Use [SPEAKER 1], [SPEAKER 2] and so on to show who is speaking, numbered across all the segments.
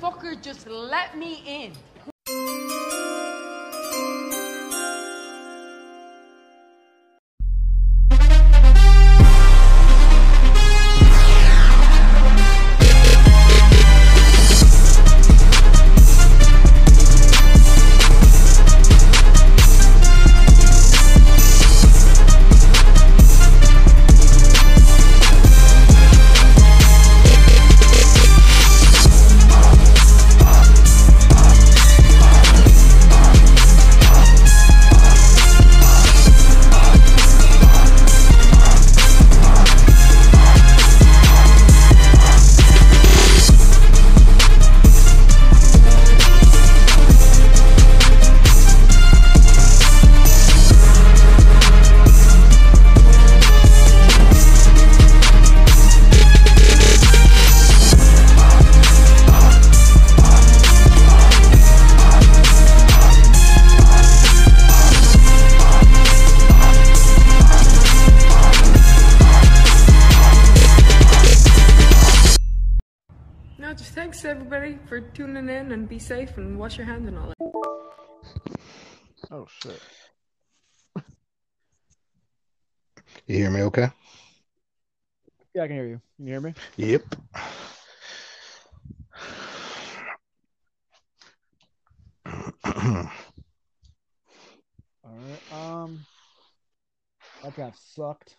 [SPEAKER 1] motherfucker just let me in.
[SPEAKER 2] In and be safe and wash your hands and all that.
[SPEAKER 3] Oh shit.
[SPEAKER 4] You hear me okay?
[SPEAKER 3] Yeah, I can hear you. Can you hear me?
[SPEAKER 4] Yep.
[SPEAKER 3] All right. Um, that got sucked.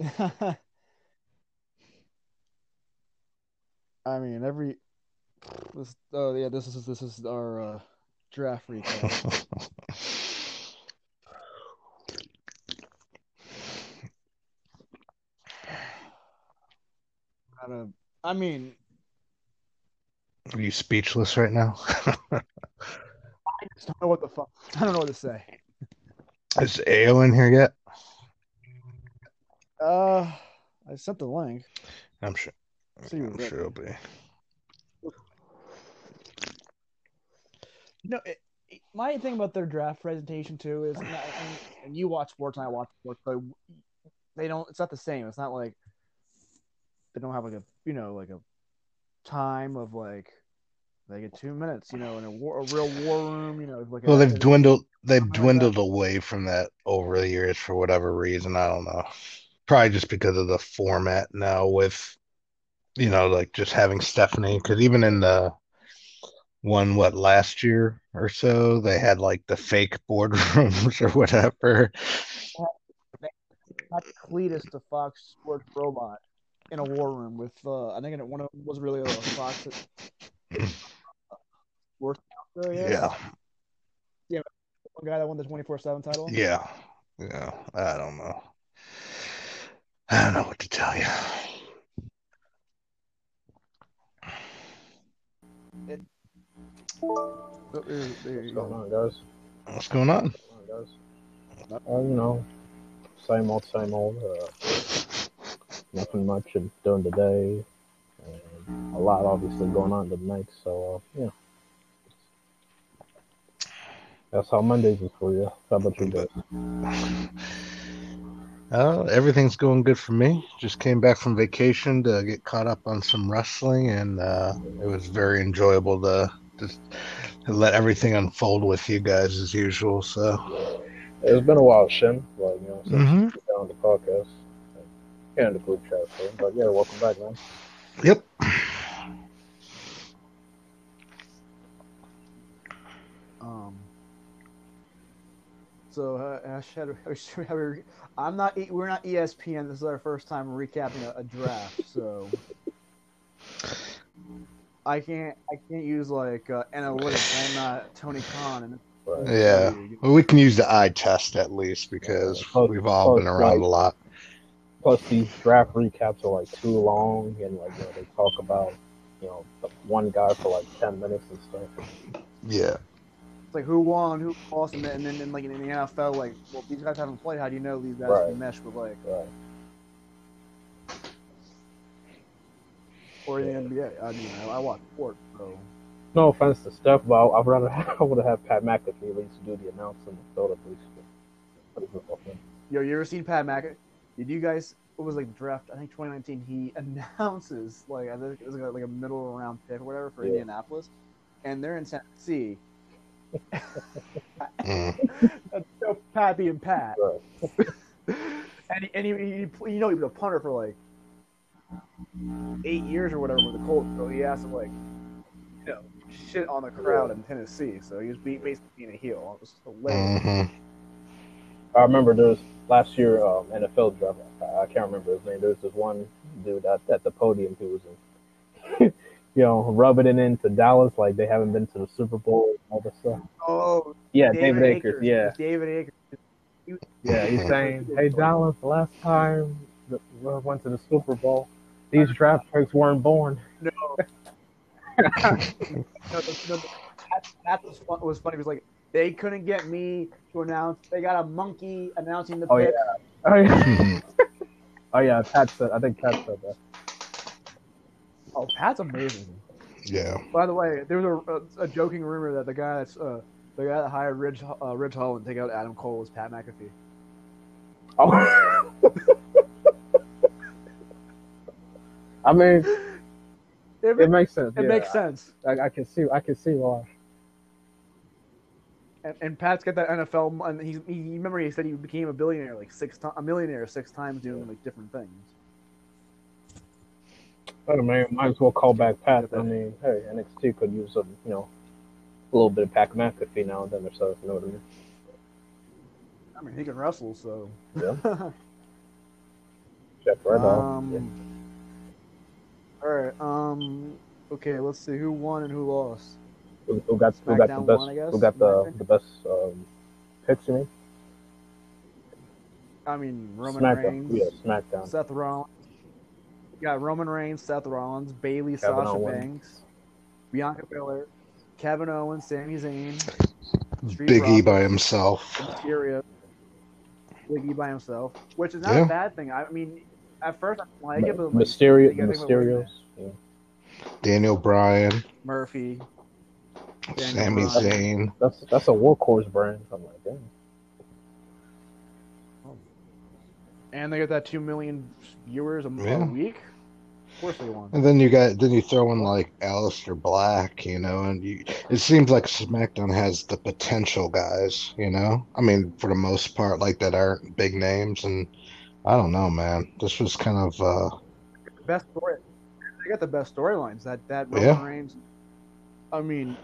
[SPEAKER 3] I mean, every this. Oh yeah, this is this is our uh, draft recap. Kind. I mean,
[SPEAKER 4] Are you speechless right now?
[SPEAKER 3] I just don't know what the fuck. I don't know what to say.
[SPEAKER 4] Is AO in here yet?
[SPEAKER 3] Uh, I sent the link.
[SPEAKER 4] I'm sure.
[SPEAKER 3] See you
[SPEAKER 4] I'm sure it'll be.
[SPEAKER 3] No, it, it- my thing about their draft presentation too is, and, and, you watch sports and I watch sports, but they don't. It's not the same. It's not like they don't have like a you know like a time of like they get two minutes, you know, in a, war, a real war room, you know, like
[SPEAKER 4] Well,
[SPEAKER 3] a,
[SPEAKER 4] they've dwindled. They've
[SPEAKER 3] like
[SPEAKER 4] dwindled away from that over the years for whatever reason. I don't know. Probably just because of the format now with, you know, like just having Stephanie. Because even in the one, what, last year or so, they had like the fake boardrooms or whatever.
[SPEAKER 3] not Cletus the Fox Sports robot in a war room with uh, I think it, one of them was really a Fox Sports announcer, yeah.
[SPEAKER 4] Yeah.
[SPEAKER 3] one guy that won the twenty four seven title.
[SPEAKER 4] Yeah. Yeah. I don't know. I don't know what to tell you.
[SPEAKER 3] Oh, there, there
[SPEAKER 5] What's going on, guys?
[SPEAKER 4] What's going on?
[SPEAKER 5] What's going on, guys? Uh, you know, same old, same old. Uh, nothing much during the day. And a lot, obviously, going on in the night. So, uh, yeah. That's how Mondays is for you. How about you guys?
[SPEAKER 4] Uh, everything's going good for me. Just came back from vacation to get caught up on some wrestling, and uh, it was very enjoyable to just let everything unfold with you guys as usual. So,
[SPEAKER 5] It's been a while, Shin. Like, you know, since
[SPEAKER 4] Mhm.
[SPEAKER 5] you got on the podcast. And the group chat, so, but yeah, welcome back, man.
[SPEAKER 4] yep.
[SPEAKER 3] Um. So, uh, Ash, how do- how do we- I'm not. E- We're not ESPN. This is our first time recapping a, a draft, so I can't. I can't use like uh, analytics. I'm not Tony Khan. And
[SPEAKER 5] Right.
[SPEAKER 4] Yeah. Well, we can use the eye test at least because
[SPEAKER 5] Plus-
[SPEAKER 4] we've all been around
[SPEAKER 5] like-
[SPEAKER 4] a lot.
[SPEAKER 5] Plus, these draft recaps are like too long, and like you know, they talk about you know the one guy for like ten minutes and stuff.
[SPEAKER 4] Yeah.
[SPEAKER 3] It's like who won, who lost, and then, and then like in the NFL, like, well, these guys haven't played. How do you know these guys
[SPEAKER 5] Right.
[SPEAKER 3] can mesh with like,
[SPEAKER 5] Right.
[SPEAKER 3] Or the NBA? I mean, I, I watch sports, so
[SPEAKER 5] No offense to Steph, but I- I'd rather I would have had Pat McAfee at least do the announcing and throw the police. But it's just okay.
[SPEAKER 3] yo, you ever seen Pat McAfee? Did you guys what was like the draft? I think 2019. He announces like I think it was like a, like a middle round pick or whatever for
[SPEAKER 5] Yeah.
[SPEAKER 3] Indianapolis, and they're in Tennessee.
[SPEAKER 4] Mm.
[SPEAKER 3] That's so Pat being Pat.
[SPEAKER 5] Right.
[SPEAKER 3] and he, and he, he, you know, he was a punter for like eight years or whatever with the Colts. So he has to like, you know, shit on the crowd in Tennessee. So he was be, basically being a heel. It was hilarious.
[SPEAKER 4] Mhm.
[SPEAKER 5] I remember there was last year um, NFL draft. I, I can't remember his name. There was this one dude at, at the podium who was, in, you know, rubbing it into Dallas like they haven't been to the Super Bowl and all this stuff.
[SPEAKER 3] Oh,
[SPEAKER 5] Yeah, David, Akers. Yeah,
[SPEAKER 3] David Akers.
[SPEAKER 5] yeah. He's saying, "Hey Dallas, last time we went to the Super Bowl, these draft picks weren't born."
[SPEAKER 3] No. no, the, the, that, that was, fun, was funny. It was like they couldn't get me to announce. They got a monkey announcing the
[SPEAKER 5] Oh,
[SPEAKER 3] pick.
[SPEAKER 5] Oh yeah. oh yeah. Pat said. I think Pat said that.
[SPEAKER 3] Oh, Pat's amazing.
[SPEAKER 4] yeah.
[SPEAKER 3] By the way, there was a, a, a joking rumor that the guy that's uh, the guy that hired Ridge uh, Ridge Holland to take out Adam Cole was Pat McAfee.
[SPEAKER 5] Oh. I mean,
[SPEAKER 3] It,
[SPEAKER 5] it makes sense.
[SPEAKER 3] it
[SPEAKER 5] yeah.
[SPEAKER 3] makes sense.
[SPEAKER 5] I, I can see. I can see why.
[SPEAKER 3] And, and Pat's got that NFL, and he's, he remember he said he became a billionaire like six times, a millionaire six times doing like different things.
[SPEAKER 5] I don't man, might as well call back Pat. I mean, hey, NXT could use a you know a little bit of Pat McAfee now and then or so. You know what I mean?
[SPEAKER 3] I mean, he can wrestle, so.
[SPEAKER 5] Yeah. Jeff Red
[SPEAKER 3] um, All right. Um. Okay. Let's see who won and who lost.
[SPEAKER 5] who, who got who got the
[SPEAKER 3] SmackDown
[SPEAKER 5] best?
[SPEAKER 3] won, I guess,
[SPEAKER 5] who got the the best um, picks? You mean?
[SPEAKER 3] I mean, Roman
[SPEAKER 5] SmackDown.
[SPEAKER 3] Reigns,
[SPEAKER 5] Yeah, SmackDown.
[SPEAKER 3] Seth Rollins. You got Roman Reigns, Seth Rollins, Bayley,
[SPEAKER 5] Kevin
[SPEAKER 3] Sasha
[SPEAKER 5] Owens.
[SPEAKER 3] Banks, Bianca Belair, Kevin Owens, Sami Zayn, Street
[SPEAKER 4] Big E by himself.
[SPEAKER 3] Mysterio, Big E by himself, which is not
[SPEAKER 4] Yeah.
[SPEAKER 3] a bad thing. I mean, at first I didn't like it, but like,
[SPEAKER 5] Mysterio,
[SPEAKER 3] you gotta think about
[SPEAKER 5] Mysterios. Yeah.
[SPEAKER 4] Daniel Bryan,
[SPEAKER 3] Murphy, Daniel
[SPEAKER 4] Sami Zayn.
[SPEAKER 5] That's that's a workhorse brand. I'm like, damn.
[SPEAKER 3] and they get that two million viewers a, a week. Of course they won.
[SPEAKER 4] And then you got then you throw in like Aleister Black, you know, and you it seems like SmackDown has the potential guys, you know. I mean, for the most part, like that aren't big names, and I don't know, man. This was kind of uh
[SPEAKER 3] best story. They got the best storylines. That that Roman
[SPEAKER 4] Yeah.
[SPEAKER 3] Reigns. I mean,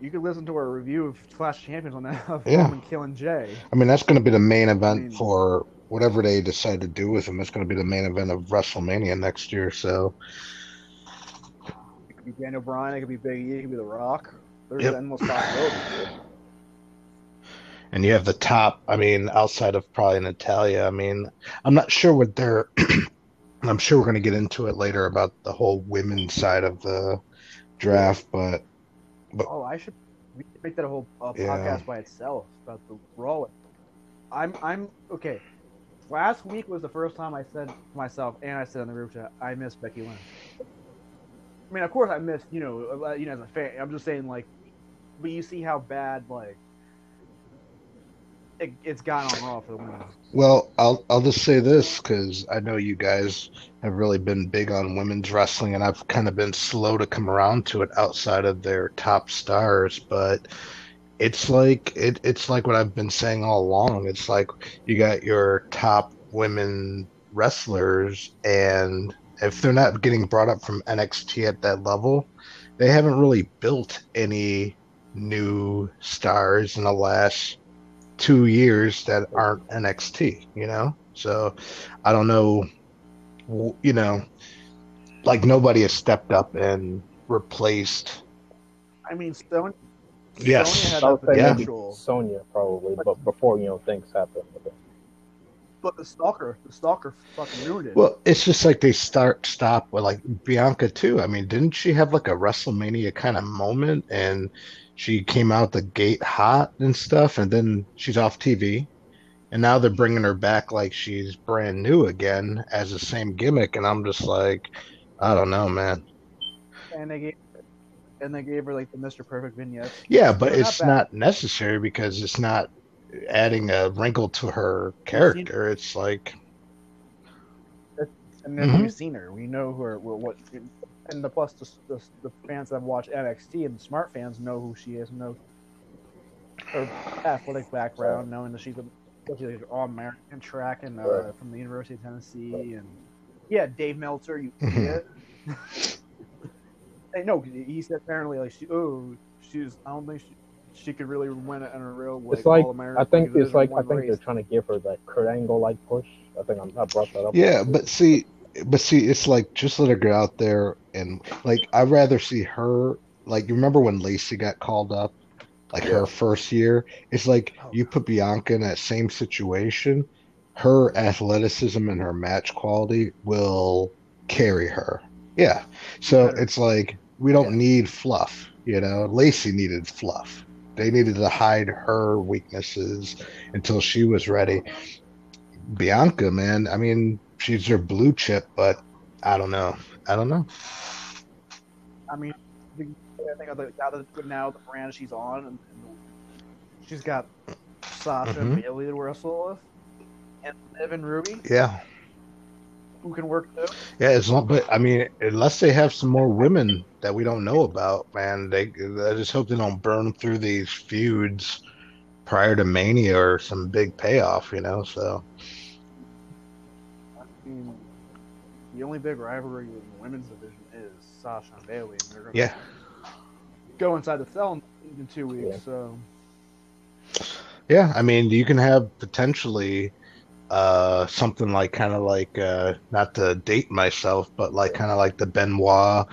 [SPEAKER 3] you could listen to our review of Clash Champions on that of
[SPEAKER 4] Yeah.
[SPEAKER 3] Roman killing Jey.
[SPEAKER 4] I mean, that's going to be the main event
[SPEAKER 3] mean-
[SPEAKER 4] for whatever they decide to do with him. It's going to be the main event of WrestleMania next year. So,
[SPEAKER 3] It could be Daniel Bryan. It could be Big E. It could be The Rock. There's
[SPEAKER 4] Yep.
[SPEAKER 3] endless possibilities.
[SPEAKER 4] And you have the top. I mean, outside of probably Natalya. I mean, I'm not sure what they're. I'm sure we're going to get into it later about the whole women's side of the draft, but
[SPEAKER 3] Oh, I should make that a whole uh,
[SPEAKER 4] Yeah.
[SPEAKER 3] podcast by itself about the Raw. I'm I'm okay. Last week was the first time I said to myself, and I said in the group chat, I miss Becky Lynch. I mean, of course, I missed you know, uh, you know, as a fan. I'm just saying, like, but you see how bad like it, it's gotten on Raw for the women.
[SPEAKER 4] Well, I'll I'll just say this because I know you guys have really been big on women's wrestling, and I've kind of been slow to come around to it outside of their top stars. But it's like it, it's like what I've been saying all along. It's like you got your top women wrestlers, and if they're not getting brought up from NXT at that level, they haven't really built any new stars in the last two years that aren't NXT, you know? So I don't know, you know, like nobody has stepped up and replaced.
[SPEAKER 3] I mean, Stone.
[SPEAKER 4] Yes.
[SPEAKER 3] Sonya had
[SPEAKER 5] I would
[SPEAKER 3] that
[SPEAKER 4] Yeah.
[SPEAKER 5] Sonya probably, but before you know things happen.
[SPEAKER 3] but the Stalker, the Stalker, fucking ruined it.
[SPEAKER 4] Well, it's just like they start stop with like Bianca too. I mean, didn't she have like a WrestleMania kind of moment and she came out the gate hot and stuff and then she's off TV and now they're bringing her back like she's brand new again as the same gimmick and I'm just like I don't know, man.
[SPEAKER 3] and they gave, and they gave her like the Mr. Perfect vignette.
[SPEAKER 4] Yeah, but
[SPEAKER 3] They're not
[SPEAKER 4] it's
[SPEAKER 3] bad.
[SPEAKER 4] not necessary because it's not adding a wrinkle to her character. It's like
[SPEAKER 3] and then
[SPEAKER 4] Mhm.
[SPEAKER 3] we've seen her. We know who her what, what and the plus the, the, the fans that have watched NXT and the smart fans know who she is, know her athletic background, knowing that she's a she's an all American track and uh,
[SPEAKER 5] Right.
[SPEAKER 3] from the University of Tennessee, and yeah, Dave Meltzer, you idiot. hey, no, he said apparently like she oh she's I don't think she. She could really win it in a real way.
[SPEAKER 5] It's like
[SPEAKER 3] all-American
[SPEAKER 5] I think it's like I think
[SPEAKER 3] race.
[SPEAKER 5] they're trying to give her that Kurt Angle like push. I think I'm, I brought that up.
[SPEAKER 4] Yeah, but see, but see, it's like just let her go out there and like I'd rather see her. Like you remember when Lacey got called up, like
[SPEAKER 5] Yeah.
[SPEAKER 4] her first year. It's like
[SPEAKER 3] Oh,
[SPEAKER 4] you put Bianca in that same situation. Her athleticism and her match quality will carry her. Yeah. So
[SPEAKER 3] Better.
[SPEAKER 4] it's like we don't
[SPEAKER 3] Yeah.
[SPEAKER 4] need fluff. You know, Lacey needed fluff. They needed to hide her weaknesses until she was ready. Bianca, man, I mean, she's your blue chip, but I don't know. I don't know.
[SPEAKER 3] I mean, the- I think of the, now, the, now the brand she's on, and, and she's got Sasha and
[SPEAKER 4] Mhm.
[SPEAKER 3] Bayley to wrestle with, and Liv and Ruby,
[SPEAKER 4] Yeah.
[SPEAKER 3] who can work too.
[SPEAKER 4] Yeah, as long, but I mean, unless they have some more women that we don't know about, man, they I just hope they don't burn through these feuds prior to Mania or some big payoff, you know. So
[SPEAKER 3] I mean, the only big rivalry in the women's division is Sasha and Bayley, and they're gonna
[SPEAKER 4] yeah,
[SPEAKER 3] go inside the cell in, in two weeks.
[SPEAKER 5] Yeah.
[SPEAKER 3] So
[SPEAKER 4] yeah. I mean, you can have potentially uh something like kind of like uh not to date myself, but like kind of like the Benoit,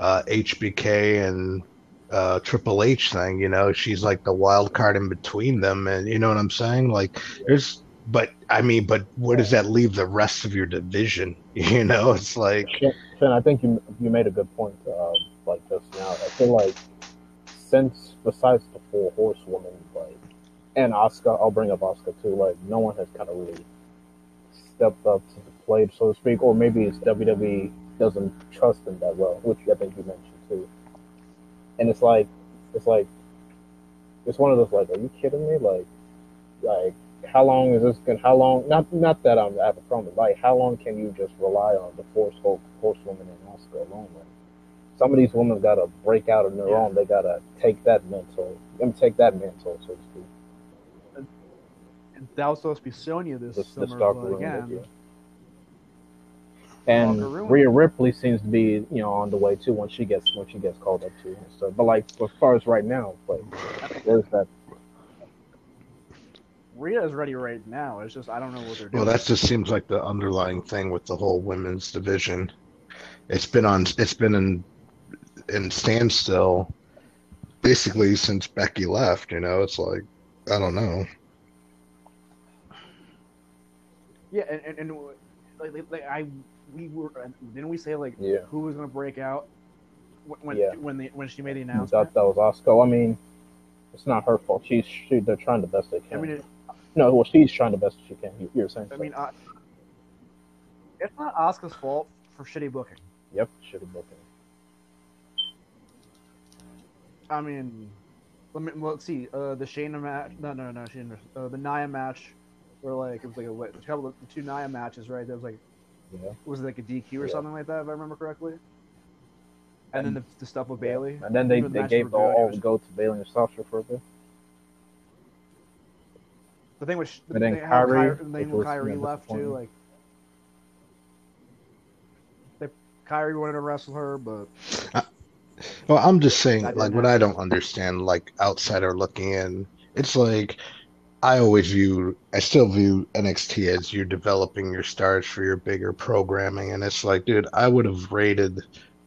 [SPEAKER 4] uh HBK and uh Triple H thing, you know, she's like the wild card in between them and you know what I'm saying? Like there's but I mean, but where does that leave the rest of your division? You know, it's like
[SPEAKER 5] Finn, I think you you made a good point. Um, like just now, I feel like since besides the four horsewoman, like and Asuka, I'll bring up Asuka too. Like no one has kind of really stepped up to the plate, so to speak, or maybe it's WWE doesn't trust them that well, which I think you mentioned too. And it's like, it's like, it's one of those like, are you kidding me? Like, like how long is this going? To, how long? Not not that I'm, I have a problem. Like how long can you just rely on the force folk, horsewoman and Asuka alone? Like, some of these women got to break out on their
[SPEAKER 3] Yeah.
[SPEAKER 5] own. They got to take that mental, them take that mental, so to speak.
[SPEAKER 3] and that was supposed to be Sonya this
[SPEAKER 5] The, the Stark
[SPEAKER 3] but
[SPEAKER 5] it,
[SPEAKER 3] again,
[SPEAKER 5] yeah. And Rhea Ripley seems to be, you know, on the way too once she gets when she gets called up too. And stuff. But like as far as right now, like there's that
[SPEAKER 3] Rhea is ready right now. It's just I don't know what they're doing.
[SPEAKER 4] well, that just seems like the underlying thing with the whole women's division. It's been on it's been in in standstill basically since Becky left, you know. It's like I don't know.
[SPEAKER 3] Yeah, and, and, and like, like, like I we were didn't we say like
[SPEAKER 5] Yeah.
[SPEAKER 3] who was gonna break out when when
[SPEAKER 5] Yeah.
[SPEAKER 3] when, the, when she made the
[SPEAKER 5] I
[SPEAKER 3] announcement?
[SPEAKER 5] thought that was Asuka. I mean, it's not her fault. She's she, they're trying the best they
[SPEAKER 3] I
[SPEAKER 5] can.
[SPEAKER 3] mean, it,
[SPEAKER 5] no, well, she's trying the best she can. You, you're saying?
[SPEAKER 3] I mean, uh, it's not Asuka's fault for shitty booking.
[SPEAKER 5] yep, shitty booking.
[SPEAKER 3] I mean, let me let's see. Uh, the Shayna match. No, no, no. Uh, the Nia match, where like it was like a, what, a couple of two Nia matches, right? That was like
[SPEAKER 5] Yeah.
[SPEAKER 3] was it like a DQ or
[SPEAKER 5] Yeah.
[SPEAKER 3] something like that, if I remember correctly. And, then the, the stuff with Bayley.
[SPEAKER 5] And then they,
[SPEAKER 3] the
[SPEAKER 5] they gave
[SPEAKER 3] were
[SPEAKER 5] all, all the go to Bayley and Sasha for a bit.
[SPEAKER 3] The thing with the
[SPEAKER 5] And then
[SPEAKER 3] thing,
[SPEAKER 5] Kairi,
[SPEAKER 3] Kairi, the thing with
[SPEAKER 5] Kairi
[SPEAKER 3] left too, like. They, Kairi wanted to wrestle her, but
[SPEAKER 4] Well, I'm just saying, like, what
[SPEAKER 3] have-
[SPEAKER 4] I don't understand, like, outsider looking in, it's like I always view, I still view NXT as you're developing your stars for your bigger programming. And it's like, dude, I would have rated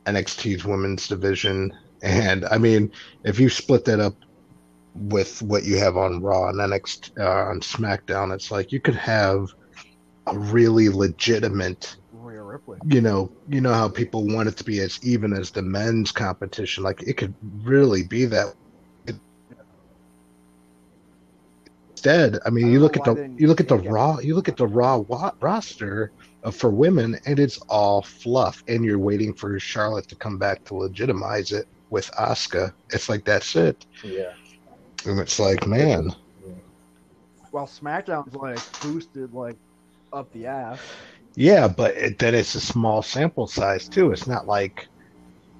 [SPEAKER 4] NXT's women's division. And I mean, if you split that up with what you have on Raw and NXT, uh, on SmackDown, it's like you could have a really legitimate you know, you know how people want it to be as even as the men's competition. Like it could really be that. Instead, I mean,
[SPEAKER 3] I
[SPEAKER 4] you
[SPEAKER 3] don't
[SPEAKER 4] look at the you look at the raw you look at the raw wa- roster for women, and it's all fluff. And you're waiting for Charlotte to come back to legitimize it with Asuka. It's like that's it,
[SPEAKER 5] Yeah.
[SPEAKER 4] And it's like, man,
[SPEAKER 3] While SmackDown's like boosted like up the ass.
[SPEAKER 4] Yeah, but it, then it's a small sample size too. It's not like,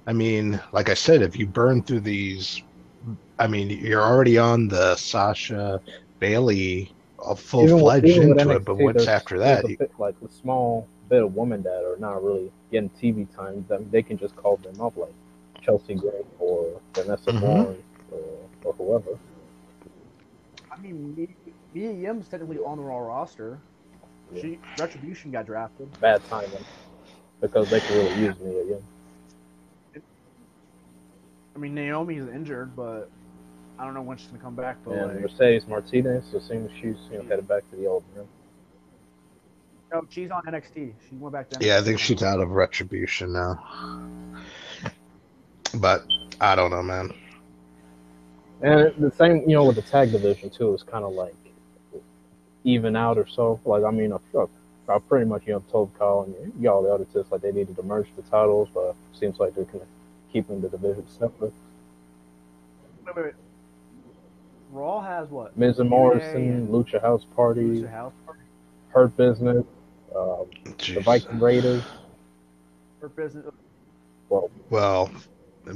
[SPEAKER 4] I mean, like I said, if you burn through these, I mean, you're already on the Sasha Bayley full
[SPEAKER 5] even
[SPEAKER 4] fledged
[SPEAKER 5] even with
[SPEAKER 4] into it. But
[SPEAKER 5] NXT,
[SPEAKER 4] what's after that?
[SPEAKER 5] a bit, like a small bit of women that are not really getting TV time. Them they can just call them up like Chelsea Gray or Vanessa
[SPEAKER 4] Mhm.
[SPEAKER 5] Moore or, or whoever.
[SPEAKER 3] I mean, Mia- Mia Yim's technically on the Raw roster.
[SPEAKER 5] Yeah.
[SPEAKER 3] She Retribution got drafted.
[SPEAKER 5] Bad timing because they can really use me again.
[SPEAKER 3] I mean, Naomi's injured, but I don't know when she's gonna come back. But
[SPEAKER 5] and
[SPEAKER 3] like,
[SPEAKER 5] Mercedes Martinez, it seems she's you know headed back to the old room.
[SPEAKER 3] no, she's on NXT. She went back to.
[SPEAKER 4] Yeah, I think she's out of retribution now. But I don't know, man.
[SPEAKER 5] And the same, you know, with the tag division too, it's kind of like even out or so. Like, I mean, I, I pretty much, you know, told Kyle and y'all the other tips like they needed to merge the titles, but it seems like they're kind of keeping the division separate.
[SPEAKER 3] Wait, wait, wait. Raw has what?
[SPEAKER 5] Miz and
[SPEAKER 3] New
[SPEAKER 5] Morrison,
[SPEAKER 3] Day
[SPEAKER 5] Lucha House Party,
[SPEAKER 3] and Lucha House Party.
[SPEAKER 5] Hurt Business, um, the Viking Raiders.
[SPEAKER 3] Her business.
[SPEAKER 5] Well,
[SPEAKER 4] Well,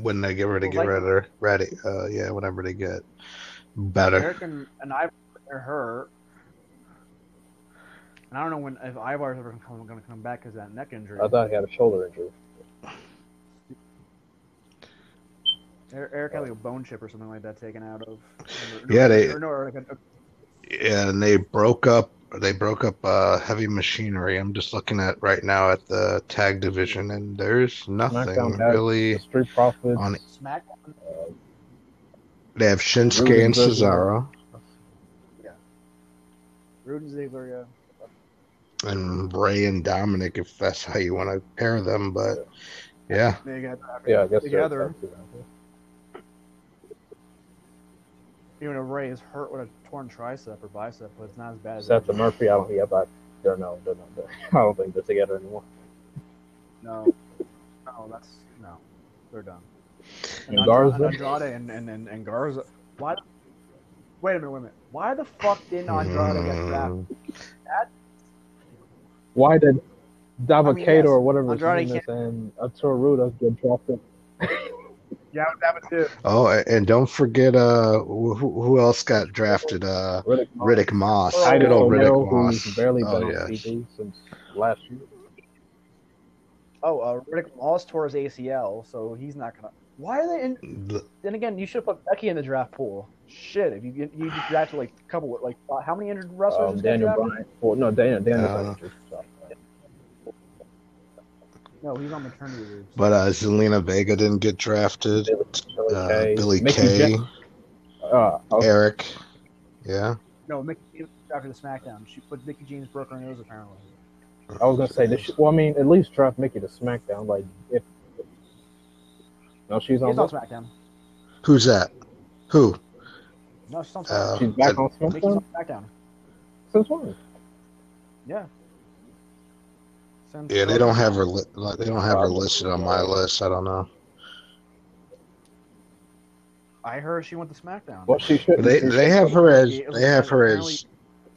[SPEAKER 4] when they get ready,
[SPEAKER 3] Well,
[SPEAKER 4] get
[SPEAKER 3] like-
[SPEAKER 4] ready, ready. Uh, yeah, whenever they get better.
[SPEAKER 3] Eric and, and I are hurt. And I don't know when if Ivar's ever gonna come, back because that neck injury.
[SPEAKER 5] I thought he had a shoulder injury.
[SPEAKER 3] Er- Erik had like a bone chip or something like that taken out of.
[SPEAKER 4] Yeah, they-
[SPEAKER 3] Or, no, or like a,
[SPEAKER 4] Yeah, and they broke up. They broke up uh, heavy machinery. I'm just looking at right now at the tag division, and there's nothing
[SPEAKER 5] SmackDown
[SPEAKER 4] really
[SPEAKER 5] Street Profits.
[SPEAKER 4] on it.
[SPEAKER 3] smack.
[SPEAKER 5] uh,
[SPEAKER 4] They have Shinsuke
[SPEAKER 5] Roode
[SPEAKER 4] and
[SPEAKER 5] Ziggler.
[SPEAKER 4] Cesaro,
[SPEAKER 3] Roode and Ziggler, yeah.
[SPEAKER 4] and Rey and Dominic, if that's how you want to pair them. But yeah,
[SPEAKER 3] They got
[SPEAKER 5] yeah, I guess
[SPEAKER 3] together.
[SPEAKER 5] back to that.
[SPEAKER 3] Even if Rey is hurt with a torn tricep or bicep, but it's not as bad as
[SPEAKER 5] Seth and Murphy, I don't. Yeah, but they're no, they're not. They're, I don't think they're together anymore.
[SPEAKER 3] No, no, that's no, they're done.
[SPEAKER 5] And
[SPEAKER 3] Andra-
[SPEAKER 5] Garza,
[SPEAKER 3] Andrade and, and, and, and Garza. Why? Wait a minute, wait a minute. Why the fuck didn't Andrade get drafted?
[SPEAKER 4] Mm,
[SPEAKER 5] why did Dabba-Kato
[SPEAKER 3] yes,
[SPEAKER 5] or whatever his
[SPEAKER 3] Andrade
[SPEAKER 5] name is and Arturo Ruas get drafted?
[SPEAKER 3] Yeah, that was too.
[SPEAKER 4] Oh, and don't forget, uh, who, who else got drafted? Uh,
[SPEAKER 5] Riddick,
[SPEAKER 4] Riddick Moss.
[SPEAKER 3] Oh,
[SPEAKER 4] Good
[SPEAKER 5] Titus
[SPEAKER 4] old
[SPEAKER 5] O'Neil,
[SPEAKER 4] Riddick Moss.
[SPEAKER 5] who's barely
[SPEAKER 4] Oh,
[SPEAKER 5] been on
[SPEAKER 4] yes.
[SPEAKER 5] TV since last year.
[SPEAKER 3] Oh, uh, Riddick Moss tore his ACL, so he's not gonna. Why are they in?
[SPEAKER 4] The-
[SPEAKER 3] Then again, you should have put Becky in the draft pool. Shit, if you get you just drafted like a couple, like how many injured wrestlers?
[SPEAKER 5] Um, Daniel
[SPEAKER 3] drafted?
[SPEAKER 5] Bryan. Well, no, Daniel. Daniel
[SPEAKER 4] Uh,
[SPEAKER 5] Bryan. So,
[SPEAKER 3] No, he's on maternity leave.
[SPEAKER 4] But uh, Zelina Vega didn't get drafted.
[SPEAKER 5] Billie, Billie
[SPEAKER 4] Uh,
[SPEAKER 5] Kay, Billie
[SPEAKER 4] Kay,
[SPEAKER 5] James- uh, okay.
[SPEAKER 4] Eric. Yeah.
[SPEAKER 3] No, Mickie James after the SmackDown. She put Mickie James broke her nose apparently.
[SPEAKER 5] I was gonna say this. Well, I mean, at least draft Mickie to SmackDown. Like if no, she's on.
[SPEAKER 3] On SmackDown.
[SPEAKER 4] Who's that? Who?
[SPEAKER 3] No, she's on
[SPEAKER 4] Uh,
[SPEAKER 5] she's back
[SPEAKER 4] uh,
[SPEAKER 5] on
[SPEAKER 3] Mickie's
[SPEAKER 5] SmackDown
[SPEAKER 3] on SmackDown.
[SPEAKER 5] since when?
[SPEAKER 3] Yeah. Since-
[SPEAKER 4] Yeah, they don't have her. Li- like, they don't have her listed on my list. I don't know.
[SPEAKER 3] I heard she went to SmackDown.
[SPEAKER 5] Well, she should.
[SPEAKER 4] They they have her as they have her as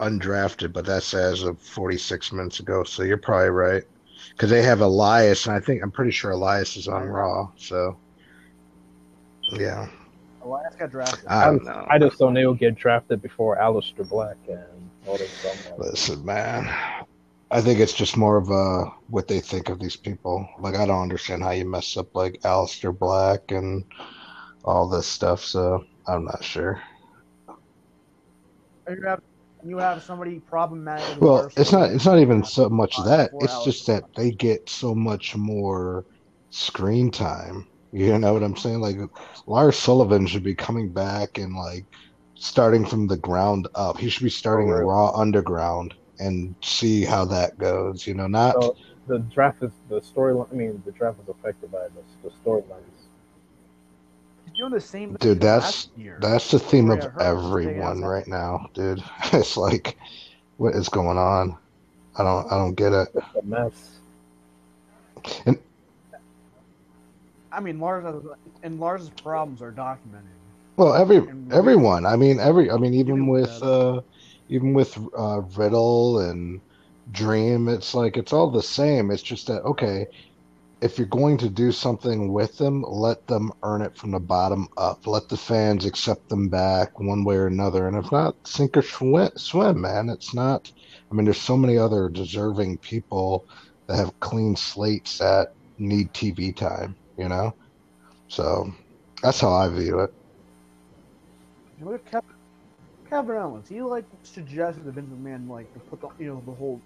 [SPEAKER 4] undrafted, but that's as of 46 minutes ago. So you're probably right because they have Elias, and I think I'm pretty sure Elias is on Raw. So yeah,
[SPEAKER 3] Elias got drafted.
[SPEAKER 4] I don't know.
[SPEAKER 5] I just O'Neil get drafted before Aleister Black and all this stuff.
[SPEAKER 4] Listen, man. I think it's just more of a what they think of these people. Like I don't understand how you mess up like Aleister Black and all this stuff. So I'm not sure.
[SPEAKER 3] you have you have somebody problematic.
[SPEAKER 4] Well, it's not. It's not even so much
[SPEAKER 3] Uh,
[SPEAKER 4] that. It's just that they get so much more screen time. You know what I'm saying? Like Lars Sullivan should be coming back and like starting from the ground up. He should be starting
[SPEAKER 5] Oh, really?
[SPEAKER 4] Raw Underground and see how that goes. You know, not
[SPEAKER 5] so the draft is the storyline. I mean, the draft is affected by the, the storylines.
[SPEAKER 3] He's doing the same.
[SPEAKER 4] Dude, that's- That's the theme of everyone
[SPEAKER 3] yeah.
[SPEAKER 4] right now, dude. It's like, what is going on? I don't, I don't get it.
[SPEAKER 5] It's a mess.
[SPEAKER 3] And I mean, Lars and Lars's problems are documented.
[SPEAKER 4] Well, every everyone. I mean, every. I mean, even
[SPEAKER 3] Even
[SPEAKER 4] with,
[SPEAKER 3] with,
[SPEAKER 4] uh, even with uh, Riddle and Dream. It's like it's all the same. It's just that okay, if you're going to do something with them, let them earn it from the bottom up. Let the fans accept them back one way or another. And if not, sink or swim, man. It's not. I mean, there's so many other deserving people that have clean slates that need TV time. You know, so that's how I view it.
[SPEAKER 3] Kevin Owens. He like suggested that Vince McMahon like to put the you know the whole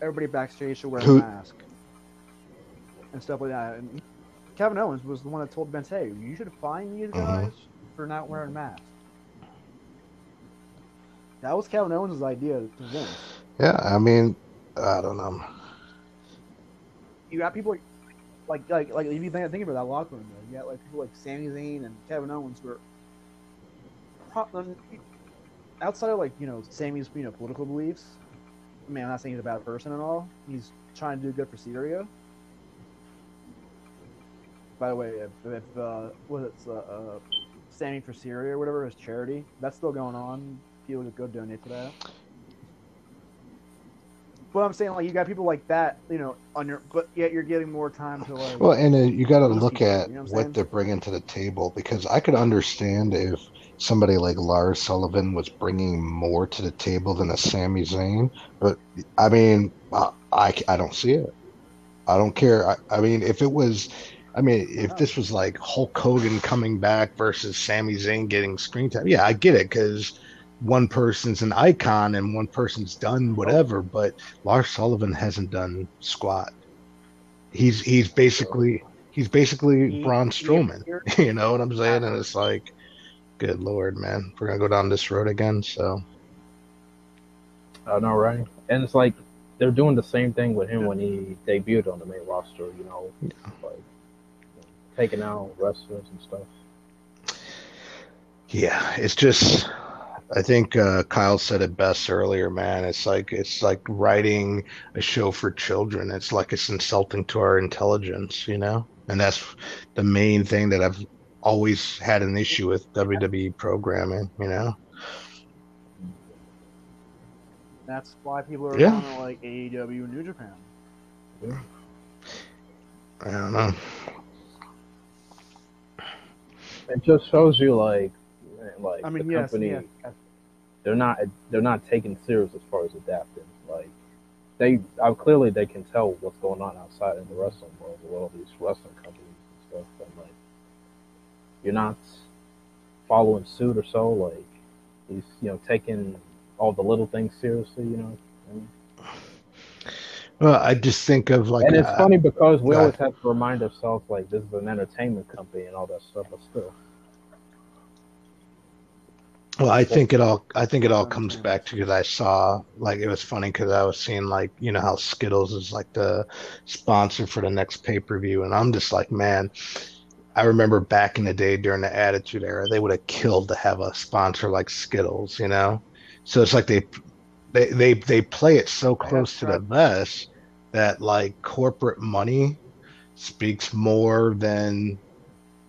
[SPEAKER 3] everybody backstage should wear a mask and stuff like that. And Kevin Owens was the one that told Vince, "Hey, you should fine these
[SPEAKER 4] Mhm.
[SPEAKER 3] guys for not wearing masks." That was Kevin Owens' idea to Vince.
[SPEAKER 4] Yeah, I mean, I don't know.
[SPEAKER 3] You got people like like like if you think, think about that locker room, though, you got like people like Sami Zayn and Kevin Owens who are pro- um, outside of like you know Sami's you know political beliefs. I mean, I'm not saying he's a bad person at all. He's trying to do good for Syria. By the way, if, if uh, was it uh, uh, Sammy for Syria or whatever his charity, that's still going on. People could go donate to that. But I'm saying like you got people like that, you know, on your, but yet you're getting more time to like.
[SPEAKER 4] Well, and uh, you got to look
[SPEAKER 3] people,
[SPEAKER 4] at
[SPEAKER 3] you know what
[SPEAKER 4] what they're bringing to the table because I could understand if somebody like Lars Sullivan was bringing more to the table than a Sami Zayn, but I mean, I, I, I don't see it. I don't care. I, I mean, if it was, I mean, if this was like Hulk Hogan coming back versus Sami Zayn getting screen time, yeah, I get it because one person's an icon and one person's done whatever, but Lars Sullivan hasn't done squat. He's he's basically he's basically
[SPEAKER 3] He-
[SPEAKER 4] Braun
[SPEAKER 3] he-
[SPEAKER 4] Strowman. You know what I'm saying? And it's like, good lord, man, we're gonna go down this road again. So
[SPEAKER 5] I know, right? And it's like they're doing the same thing with him when he debuted on the main roster. You know, like taking out wrestlers and stuff.
[SPEAKER 4] yeah, it's just. I think uh, Kyle said it best earlier, man. It's like it's like writing a show for children. It's like it's insulting to our intelligence, you know. And that's the main thing that I've always had an issue with WWE programming, you know.
[SPEAKER 3] That's why people are
[SPEAKER 4] Yeah.
[SPEAKER 3] going to like AEW and New Japan. Yeah.
[SPEAKER 4] I don't know.
[SPEAKER 5] It just shows you like, like
[SPEAKER 3] I mean,
[SPEAKER 5] the
[SPEAKER 3] yes,
[SPEAKER 5] company.
[SPEAKER 3] yes, yes.
[SPEAKER 5] They're not they're not taken serious as far as adapting. Like they, uh, clearly they can tell what's going on outside in the wrestling world with all these wrestling companies and stuff. And like, you're not following suit or so. Like he's you know taking all the little things seriously. You know. And,
[SPEAKER 4] Well, I just think of like
[SPEAKER 5] and it's
[SPEAKER 4] uh,
[SPEAKER 5] funny because we
[SPEAKER 4] go
[SPEAKER 5] always have to remind ourselves like this is an entertainment company and all that stuff, but still.
[SPEAKER 4] Well, I think it all. I think it all comes back to because I saw like it was funny because I was seeing like you know how Skittles is like the sponsor for the next pay per view, and I'm just like, man, I remember back in the day during the Attitude Era, they would have killed to have a sponsor like Skittles, you know. So it's like they they they they play it so close to the vest that like corporate money speaks more than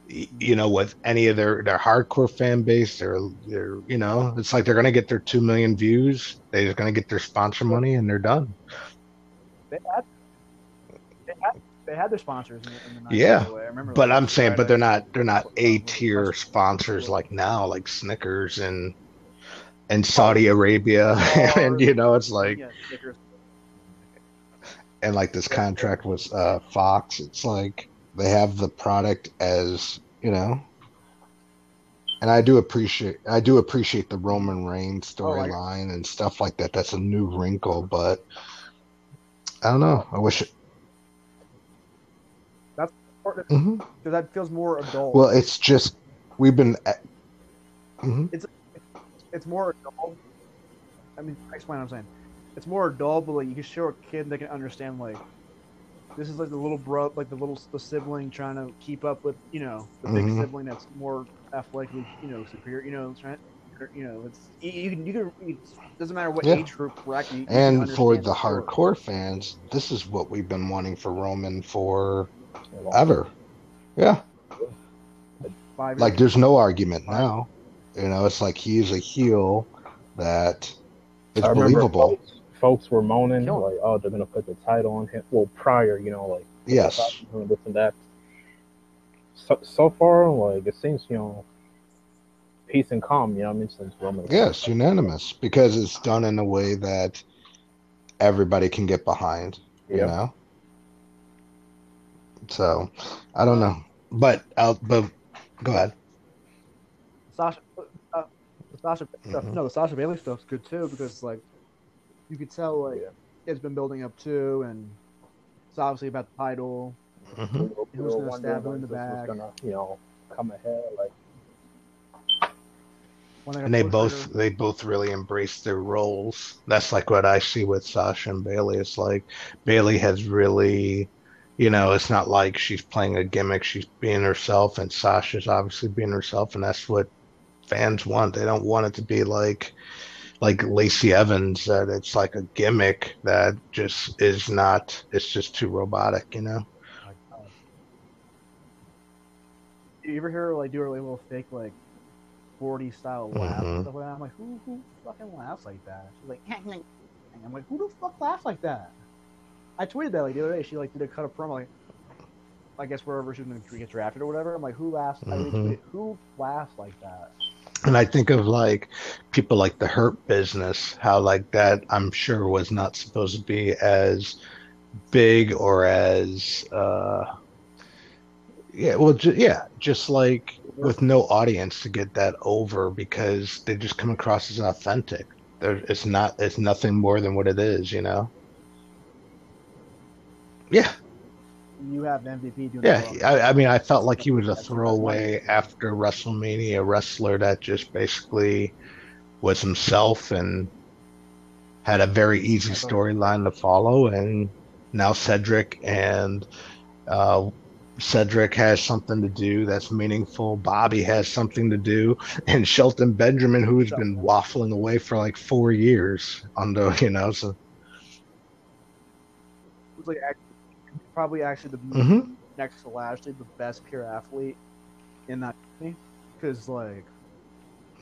[SPEAKER 4] you know with any of their their hardcore fan base they're they're you know? It's like they're gonna get their two million views they're gonna get their sponsor money and they're done
[SPEAKER 3] They had, they had, they had their sponsors in the, in the 90s,
[SPEAKER 4] Yeah,
[SPEAKER 3] by the way. I remember,
[SPEAKER 4] but i'm saying but they're not they're not a tier sponsors like now like snickers and and saudi arabia and you know it's like
[SPEAKER 3] Yeah,
[SPEAKER 4] and like this contract with uh, Fox, it's like they have the product as you know. And I do appreciate I do appreciate the Roman Reigns
[SPEAKER 3] Oh,
[SPEAKER 4] storyline and stuff like that. That's a new wrinkle, but I don't know. I wish. It,
[SPEAKER 3] Because
[SPEAKER 4] Mhm.
[SPEAKER 3] that feels more adult.
[SPEAKER 4] Well, it's just we've been. At, Mhm.
[SPEAKER 3] it's more adult. I mean, I explain what I'm saying. It's more adult, but like you can show a kid they can understand like this is like the little bro, like the little the sibling trying to keep up with you know the big
[SPEAKER 4] Mhm.
[SPEAKER 3] sibling that's more athletically you know superior. You know, trying. You know, it's you, you can you can it doesn't matter what
[SPEAKER 4] Yeah.
[SPEAKER 3] age group you
[SPEAKER 4] and for the hardcore fans, this is what we've been wanting for Roman for. Ever. Yeah.
[SPEAKER 3] Five
[SPEAKER 4] like there's no argument now. You know, it's like he is a heel that is
[SPEAKER 5] I remember
[SPEAKER 4] believable.
[SPEAKER 5] Folks, folks were moaning
[SPEAKER 3] Kill
[SPEAKER 5] like, oh, they're gonna put the title on him. Well, prior, you know, like
[SPEAKER 4] Yes.
[SPEAKER 5] doing this and that. So so far, like it seems, you know, peace and calm. You know, what I mean, since Roman.
[SPEAKER 4] Yes, unanimous because it's done in a way that everybody can get behind. You know. So, I don't know, but I'll, but go ahead.
[SPEAKER 3] Sasha, uh, Sasha stuff.
[SPEAKER 4] Mhm.
[SPEAKER 3] No, the Sasha Bayley stuff's good too because like you could tell like
[SPEAKER 5] Yeah.
[SPEAKER 3] it's been building up too, and it's obviously about the title.
[SPEAKER 4] hmm
[SPEAKER 5] We were- we
[SPEAKER 3] Who's gonna stab her in the
[SPEAKER 5] this was
[SPEAKER 3] back?
[SPEAKER 5] Gonna, you know, come ahead. Like,
[SPEAKER 4] And they both
[SPEAKER 3] Twitter-
[SPEAKER 4] they both really embrace their roles. That's like what I see with Sasha and Bayley. It's like Bayley has really, you know, it's not like she's playing a gimmick. She's being herself, and Sasha's obviously being herself, and that's what fans want. They don't want it to be like like Lacey Evans that it's like a gimmick that just is not. It's just too robotic, you know.
[SPEAKER 3] You ever hear her like do her like, little fake like 40 style laugh
[SPEAKER 4] Mhm.
[SPEAKER 3] and stuff like that? I'm like, who who fucking laughs like that? She's like, I'm like, who the fuck laughs like that? I tweeted that like the other day. She like did a cut of promo like, I guess wherever she's gonna get drafted or whatever. I'm like, who laughs? I
[SPEAKER 4] Mhm.
[SPEAKER 3] retweeted, who laughs like that?
[SPEAKER 4] And I think of like people like the Hurt Business, how like that I'm sure was not supposed to be as big or as uh yeah, well ju- yeah, just like with no audience to get that over because they just come across as authentic. There it's not it's nothing more than what it is, you know. Yeah,
[SPEAKER 3] You have MVP doing
[SPEAKER 4] yeah. I, I mean, I felt like he was a throwaway after WrestleMania a wrestler that just basically was himself and had a very easy storyline to follow. And now Cedric and uh, Cedric has something to do that's meaningful. Bobby has something to do, and Shelton Benjamin, who's been waffling away for like four years on the, you know, so.
[SPEAKER 3] Like probably actually the
[SPEAKER 4] Mhm.
[SPEAKER 3] next to Lashley, the best pure athlete in that company. Because like,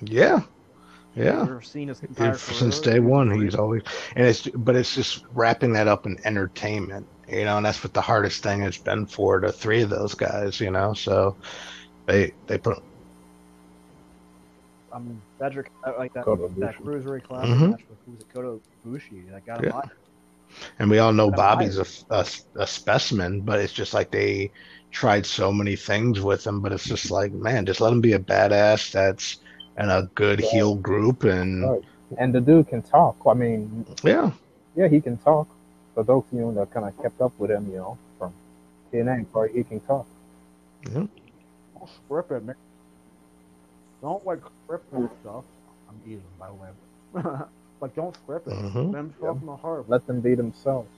[SPEAKER 4] Yeah, yeah.
[SPEAKER 3] you've seen his
[SPEAKER 4] If- since day one he's always and it's but it's just wrapping that up in entertainment you know and that's what the hardest thing has been for the three of those guys you know so they they put
[SPEAKER 3] I mean, Cedric, I like that
[SPEAKER 5] Kota
[SPEAKER 3] that
[SPEAKER 5] Ibushi.
[SPEAKER 3] cruiserweight classic
[SPEAKER 4] Mhm.
[SPEAKER 3] match with who's it, Kota Ibushi, that got him
[SPEAKER 4] Yeah.
[SPEAKER 3] Hot.
[SPEAKER 4] and we all know
[SPEAKER 3] But
[SPEAKER 4] bobby's a, a, a specimen but it's just like they tried so many things with him but it's just like man just let him be a badass that's in a good
[SPEAKER 5] Right.
[SPEAKER 4] heel group and
[SPEAKER 5] Right. and the dude can talk. I mean,
[SPEAKER 4] yeah
[SPEAKER 5] yeah, he can talk. For those you know that kind of kept up with him, you know, from TNA, part he can talk. Yeah.
[SPEAKER 3] Don't script it, man. Don't like script that stuff. I'm eating, by the way. like, don't script it.
[SPEAKER 4] Mhm.
[SPEAKER 3] Let him talk from the heart.
[SPEAKER 5] Let them be themselves.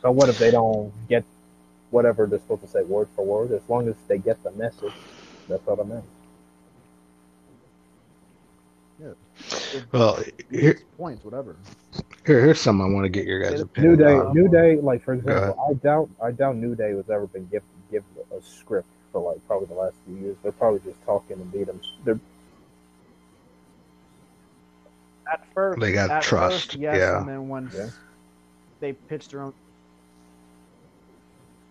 [SPEAKER 5] So what if they don't get whatever they're supposed to say word for word? As long as they get the message, that's what I meant.
[SPEAKER 4] well here,
[SPEAKER 3] Points, whatever.
[SPEAKER 4] here here's some i want to get your guys opinion
[SPEAKER 5] New Day,
[SPEAKER 4] on.
[SPEAKER 5] New Day, like for example, I doubt, I doubt New Day was ever been given given a script for like probably the last few years. They're probably just talking and beat them. They're
[SPEAKER 3] At first,
[SPEAKER 4] They got trust,
[SPEAKER 3] First, yes,
[SPEAKER 4] yeah.
[SPEAKER 3] and then once
[SPEAKER 5] Yeah.
[SPEAKER 3] they pitched their own.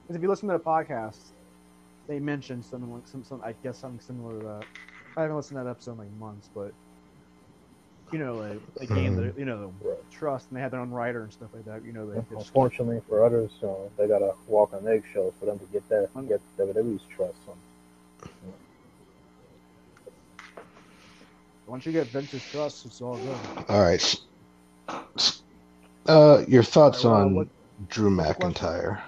[SPEAKER 3] Because if you listen to the podcast, they mentioned something like some, some, I guess something similar to that. I haven't listened to that episode in like months, but you know, like they gained the, you know, the
[SPEAKER 5] Right.
[SPEAKER 3] trust, and they had their own writer and stuff like that. You know, they pitched
[SPEAKER 5] unfortunately for others, uh, they gotta walk on eggshells for them to get that get WWE's trust. So,
[SPEAKER 3] once you get Vince's trust, it's all good.
[SPEAKER 4] all right s- s- uh your thoughts
[SPEAKER 3] All right, well,
[SPEAKER 4] on
[SPEAKER 3] what-
[SPEAKER 4] drew
[SPEAKER 3] what's the question?
[SPEAKER 4] mcintyre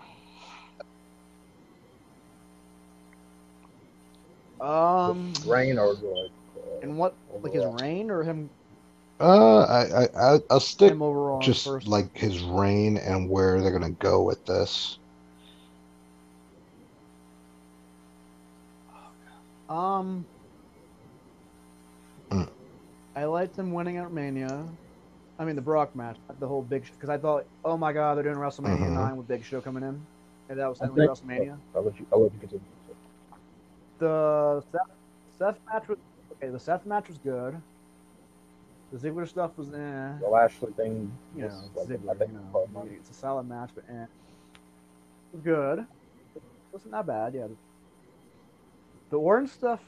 [SPEAKER 3] Um,
[SPEAKER 5] Reign or like, uh,
[SPEAKER 3] and what like his reign or him
[SPEAKER 4] Uh, I, I, I I'll stick
[SPEAKER 3] overall
[SPEAKER 4] just
[SPEAKER 3] first?
[SPEAKER 4] like his reign and where they're gonna go with this.
[SPEAKER 3] Um. I liked him winning at Mania. I mean, the Brock match, the whole Big Show, because I thought, oh my God, they're doing WrestleMania
[SPEAKER 4] Mhm.
[SPEAKER 3] nine with Big Show coming in, and that was
[SPEAKER 5] I think-
[SPEAKER 3] WrestleMania.
[SPEAKER 5] I'll let you. I'll let you continue.
[SPEAKER 3] The Seth, Seth match was okay. The Seth match was good. The Ziggler stuff was eh.
[SPEAKER 5] The Lashley thing,
[SPEAKER 3] You
[SPEAKER 5] was,
[SPEAKER 3] know,
[SPEAKER 5] like,
[SPEAKER 3] Ziggler.
[SPEAKER 5] Think
[SPEAKER 3] you know, it's a solid match, but eh. Good. It wasn't that bad. Yeah. The Orton stuff.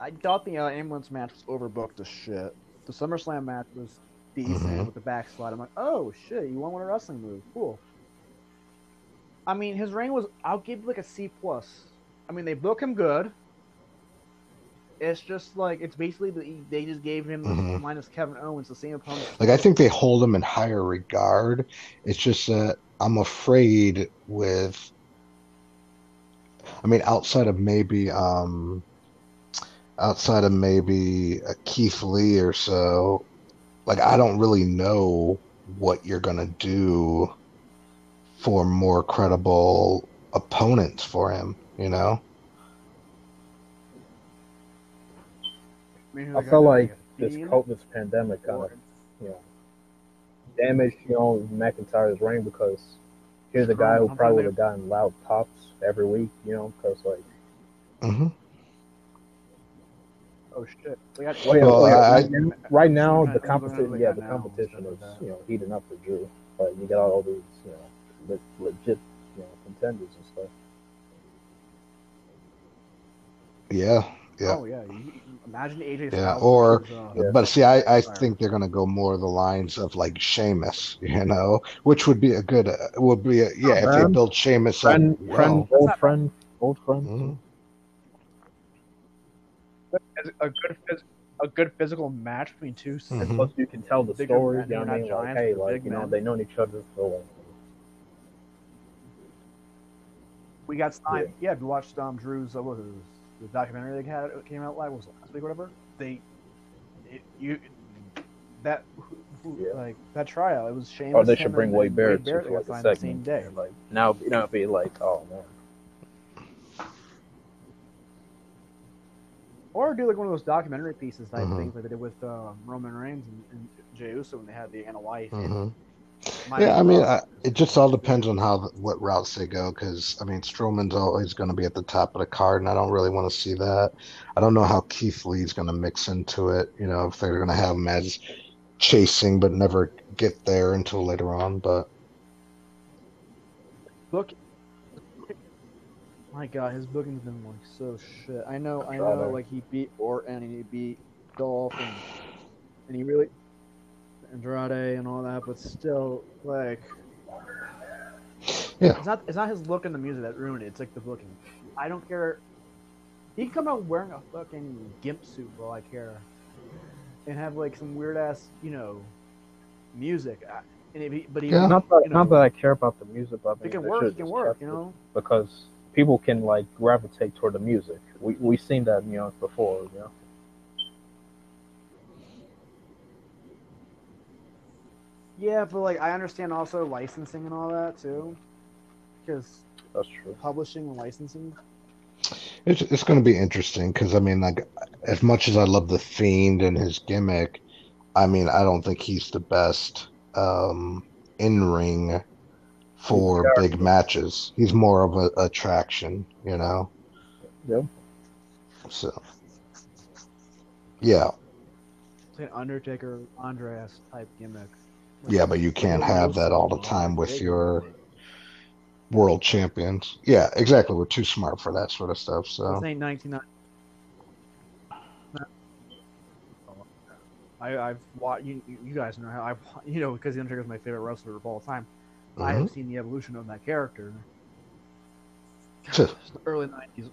[SPEAKER 3] I thought the uh, ambulance match was overbooked as shit. The SummerSlam match was decent
[SPEAKER 4] Mhm.
[SPEAKER 3] with the backslide. I'm like, oh shit, you won with a wrestling move. Cool. I mean, his reign was. I'll give like a C plus. I mean, they book him good. It's just like it's basically the, they just gave him
[SPEAKER 4] Mhm.
[SPEAKER 3] minus Kevin Owens the same opponent.
[SPEAKER 4] Like I think they hold him in higher regard. It's just that I'm afraid with. I mean, outside of maybe, um, outside of maybe a Keith Lee or so, like I don't really know what you're gonna do for more credible opponents for him. You know?
[SPEAKER 5] I
[SPEAKER 3] like,
[SPEAKER 5] feel like this
[SPEAKER 3] Fiend,
[SPEAKER 5] COVID pandemic kind of, you know, damaged, you know, McIntyre's reign because here's a guy who probably
[SPEAKER 3] probably-
[SPEAKER 5] would have gotten loud pops every week, you know, because like,
[SPEAKER 4] hmm
[SPEAKER 3] Oh shit! We got,
[SPEAKER 5] well, yeah,
[SPEAKER 4] Well,
[SPEAKER 5] well, yeah,
[SPEAKER 4] I-
[SPEAKER 5] right, now, right now the
[SPEAKER 3] gonna- we're gonna
[SPEAKER 5] competition, yeah, the competition
[SPEAKER 3] stuff
[SPEAKER 5] is you know heating up for Drew, but you got all these you know le- legit you know contenders and stuff.
[SPEAKER 4] Yeah. Yeah.
[SPEAKER 3] Oh yeah! You, you- imagine AJ
[SPEAKER 4] Yeah,
[SPEAKER 3] Styles
[SPEAKER 4] or-
[SPEAKER 3] versus, uh,
[SPEAKER 5] Yeah.
[SPEAKER 4] But see, I, I think they're gonna go more the lines of like Sheamus, you know, which would be a good, uh, would be a, yeah, if they build Sheamus up
[SPEAKER 5] Friend,
[SPEAKER 4] well.
[SPEAKER 5] friend, old friend, old friend.
[SPEAKER 4] Mhm.
[SPEAKER 3] a good a good physical match between two.
[SPEAKER 4] Mhm.
[SPEAKER 5] Plus, you can tell the
[SPEAKER 3] Bigger
[SPEAKER 5] story.
[SPEAKER 3] men,
[SPEAKER 5] You know I mean? Like,
[SPEAKER 3] giants,
[SPEAKER 5] hey, like you know,
[SPEAKER 3] men.
[SPEAKER 5] they known each other for like
[SPEAKER 3] We got signed. Yeah, if you watched um, Drew's uh, what was the documentary they had came out like was it last week or whatever. They, it, you, that who, who,
[SPEAKER 5] Yeah.
[SPEAKER 3] like that tryout. It was Sheamus.
[SPEAKER 5] Or Oh, they should bring
[SPEAKER 3] and
[SPEAKER 5] Wade Barrett
[SPEAKER 3] Barrett
[SPEAKER 5] to
[SPEAKER 3] got
[SPEAKER 5] like a
[SPEAKER 3] the same day.
[SPEAKER 5] Like now, you know, it'd be like, oh man,
[SPEAKER 3] Or do like one of those documentary pieces type
[SPEAKER 4] Mhm.
[SPEAKER 3] things like they did with um, Roman Reigns and, and Jey Uso when they had the Anna White.
[SPEAKER 4] Mhm.
[SPEAKER 3] Miami
[SPEAKER 4] Yeah, I mean, I, it just all depends on how what routes they go. Because I mean, Strowman's always going to be at the top of the card, and I don't really want to see that. I don't know how Keith Lee's going to mix into it. You know, if they're going to have him as chasing but never get there until later on. But
[SPEAKER 3] book. My God, his booking's been like so shit. I know, I know.
[SPEAKER 5] there.
[SPEAKER 3] Like he beat Orton and he beat Dolph and, and he really Andrade and all that, but still, like,
[SPEAKER 4] Yeah.
[SPEAKER 3] it's not it's not his look in the music that ruined it. It's like the booking. I don't care. He can come out wearing a fucking gimp suit for all I care, and have like some weird ass, you know, music. I- And if he, but he,
[SPEAKER 4] Yeah.
[SPEAKER 5] not that
[SPEAKER 3] you
[SPEAKER 5] not that I care about the music, but I mean,
[SPEAKER 3] he can work.
[SPEAKER 5] should
[SPEAKER 3] He can work. You know.
[SPEAKER 5] because people can like gravitate toward the music. We we've seen that you know before, you know.
[SPEAKER 3] Yeah, but like I understand also licensing and all that too, because
[SPEAKER 5] That's true.
[SPEAKER 3] publishing and licensing.
[SPEAKER 4] It's it's going to be interesting because I mean, like, as much as I love the Fiend and his gimmick, I mean, I don't think he's the best um, in ring for big matches. He's more of a attraction, you know.
[SPEAKER 5] Yeah.
[SPEAKER 4] So, yeah,
[SPEAKER 3] It's an Undertaker, Andreas type gimmick.
[SPEAKER 4] yeah, but you can't have that all the time with your world champions. Yeah, exactly. We're too smart for that sort of stuff. So,
[SPEAKER 3] This ain't 1990. I, I've watched. You, you guys know how I've you know because the Undertaker is my favorite wrestler of all time. I
[SPEAKER 4] mhm.
[SPEAKER 3] have seen the evolution of that character. Early '90s,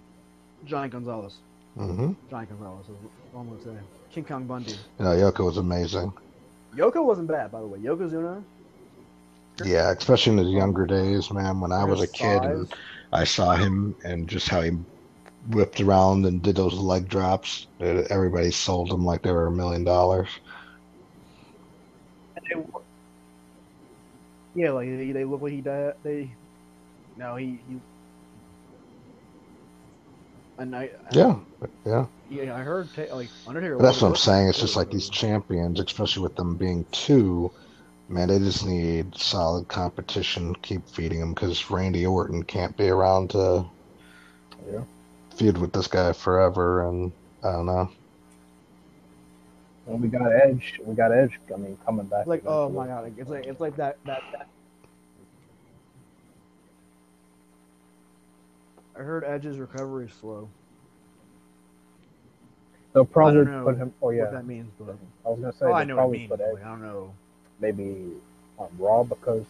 [SPEAKER 3] Giant Gonzalez.
[SPEAKER 4] Mhm.
[SPEAKER 3] Giant Gonzalez is almost a King Kong Bundy.
[SPEAKER 4] you know, Yoko was amazing.
[SPEAKER 3] Yoko wasn't bad, by the way. Yokozuna.
[SPEAKER 4] Yeah, especially in his younger days, man. When I was a kid and I saw him and just how he whipped around and did those leg drops, everybody sold him like they were a million dollars.
[SPEAKER 3] and they, yeah, like they, they look like he died. They no, he he. And I uh,
[SPEAKER 4] Yeah, yeah.
[SPEAKER 3] yeah, I heard ta- like Undertaker.
[SPEAKER 4] But that's what I'm saying. It's just like these champions, especially with them being two, man, they just need solid competition. Keep feeding them because Randy Orton can't be around to
[SPEAKER 5] Yeah.
[SPEAKER 4] feud with this guy forever. And I don't know.
[SPEAKER 5] And we got Edge. We got Edge. I mean, coming back.
[SPEAKER 3] Like, oh my god, it's like it's like that that. that. I heard Edge's recovery is slow.
[SPEAKER 5] They'll probably put him. Oh
[SPEAKER 3] what
[SPEAKER 5] yeah,
[SPEAKER 3] that means, but
[SPEAKER 5] I was gonna say
[SPEAKER 3] oh, I know what it means.
[SPEAKER 5] Edge
[SPEAKER 3] I don't know.
[SPEAKER 5] maybe on Raw because,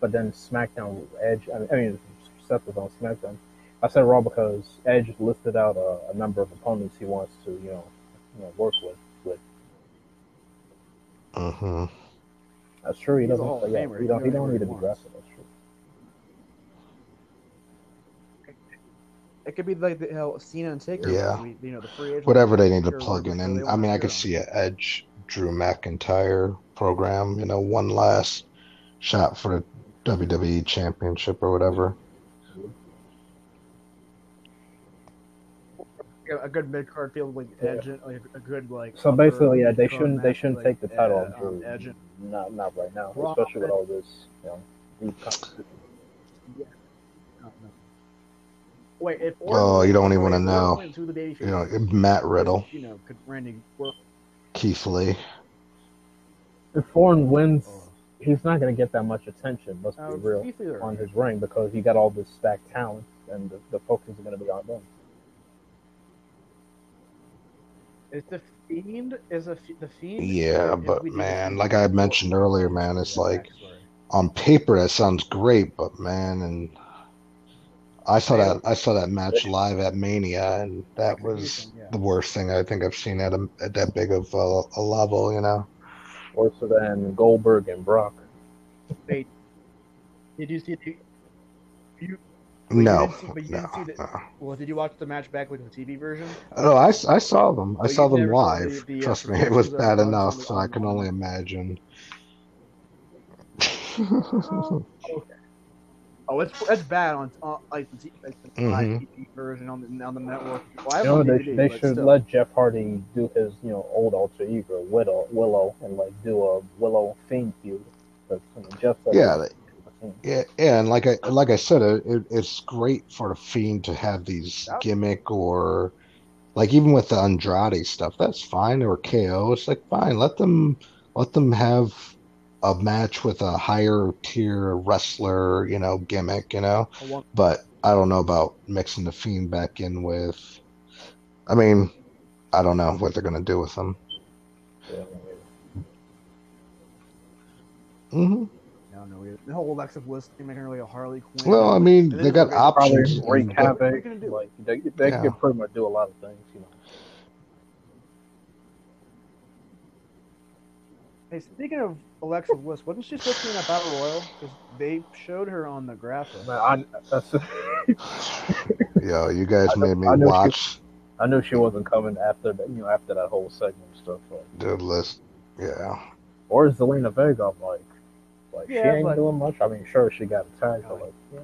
[SPEAKER 5] but then SmackDown Edge. I mean, I mean Seth was on SmackDown. I said Raw because Edge listed out a, a number of opponents he wants to, you know, you know, work with. With
[SPEAKER 4] hmm
[SPEAKER 5] that's true. He
[SPEAKER 3] He's
[SPEAKER 5] doesn't.
[SPEAKER 3] Hall
[SPEAKER 5] yeah,
[SPEAKER 3] Famer.
[SPEAKER 5] he
[SPEAKER 3] He
[SPEAKER 5] don't. He
[SPEAKER 3] do
[SPEAKER 5] don't need to
[SPEAKER 3] whatever
[SPEAKER 5] be
[SPEAKER 3] he
[SPEAKER 5] drafted. That's true.
[SPEAKER 3] It could be like the hell Cena and Taker.
[SPEAKER 4] Yeah.
[SPEAKER 3] we, you know the free agent.
[SPEAKER 4] Whatever they need to plug in, and I mean, I could see a Edge, Drew McIntyre program. You know, one last shot for the WWE Championship or whatever.
[SPEAKER 3] A good mid card field like
[SPEAKER 5] Yeah.
[SPEAKER 3] Edge, like a good like.
[SPEAKER 5] So basically, yeah, they shouldn't. They shouldn't
[SPEAKER 3] like,
[SPEAKER 5] take the title
[SPEAKER 3] uh, um, Edge
[SPEAKER 5] Not not right now,
[SPEAKER 3] Raw.
[SPEAKER 5] especially with all this, you know, deep competition.
[SPEAKER 3] oh, no. Wait, if
[SPEAKER 4] Oh, you don't even wanna know.
[SPEAKER 3] wins, who the baby
[SPEAKER 4] You know. Matt Riddle,
[SPEAKER 3] You know, could Randy work?
[SPEAKER 4] Keith Lee.
[SPEAKER 5] If Foreign wins,
[SPEAKER 3] Oh.
[SPEAKER 5] he's not going to get that much attention. Let's
[SPEAKER 3] Uh,
[SPEAKER 5] be real
[SPEAKER 3] Keith Lee or-
[SPEAKER 5] on his ring because he got all this stacked talent, and the, the focus is going to be on them.
[SPEAKER 3] Is the fiend is a the fiend?
[SPEAKER 4] Yeah,
[SPEAKER 3] if
[SPEAKER 4] but
[SPEAKER 3] we do the
[SPEAKER 4] man, like I mentioned earlier, man, it's like on paper that sounds great, but man, and I saw that I saw that match live at Mania, and that was the worst thing I think I've seen at a, at that big of a, a level. You know,
[SPEAKER 5] Worse than Goldberg and Brock.
[SPEAKER 3] Did you see the? You, But
[SPEAKER 4] no,
[SPEAKER 3] see- but
[SPEAKER 4] no,
[SPEAKER 3] the-
[SPEAKER 4] no.
[SPEAKER 3] well, did you watch the match back with the TV version?
[SPEAKER 4] No, I saw them. I
[SPEAKER 3] But
[SPEAKER 4] saw them live.
[SPEAKER 3] the- the, uh,
[SPEAKER 4] Trust me, it was bad enough, so I can only imagine.
[SPEAKER 3] Oh, it's it's bad on, on like the, T- like the live
[SPEAKER 4] Mhm.
[SPEAKER 3] TV version on the on the network. Well, I
[SPEAKER 5] You know, they,
[SPEAKER 3] DVD,
[SPEAKER 5] they should
[SPEAKER 3] still.
[SPEAKER 5] let Jeff Hardy do his, you know, old alter ego, Willow, Willow, and like do a Willow Fiend feud. But I mean, Jeff.
[SPEAKER 4] Yeah, they- Yeah, yeah, and like I like I said, it, it, it's great for the fiend to have these gimmick or like even with the Andrade stuff, that's fine. Or KO, it's like fine. Let them let them have a match with a higher tier wrestler, you know, gimmick, you know. But I don't know about mixing the fiend back in with. I mean, I don't know what they're gonna do with them.
[SPEAKER 5] Yeah.
[SPEAKER 4] hmm
[SPEAKER 3] I don't know. we- The whole Alexa Bliss thing, making her like a Harley Quinn.
[SPEAKER 4] Well, I mean, they got
[SPEAKER 3] we're gonna-
[SPEAKER 5] Probably
[SPEAKER 4] options.
[SPEAKER 5] wreak
[SPEAKER 4] and-
[SPEAKER 3] What are you
[SPEAKER 5] havoc.
[SPEAKER 3] gonna do?
[SPEAKER 5] Like they, they
[SPEAKER 4] Yeah.
[SPEAKER 5] can pretty much do a lot of things, you know.
[SPEAKER 3] Hey, speaking of Alexa Bliss, wasn't she supposed to be in a battle royal? Because they showed her on the graphic.
[SPEAKER 5] Man, I, that's,
[SPEAKER 4] Yo, you guys
[SPEAKER 5] I know-
[SPEAKER 4] made me
[SPEAKER 5] I know she-
[SPEAKER 4] watch.
[SPEAKER 5] I knew she wasn't coming after that, you know, after that whole segment and stuff. Like,
[SPEAKER 4] the list. Yeah.
[SPEAKER 5] or is Zelina Vega like, like
[SPEAKER 3] Yeah,
[SPEAKER 5] she ain't
[SPEAKER 3] but-
[SPEAKER 5] doing much. I mean, sure she got attacked, but like, yeah.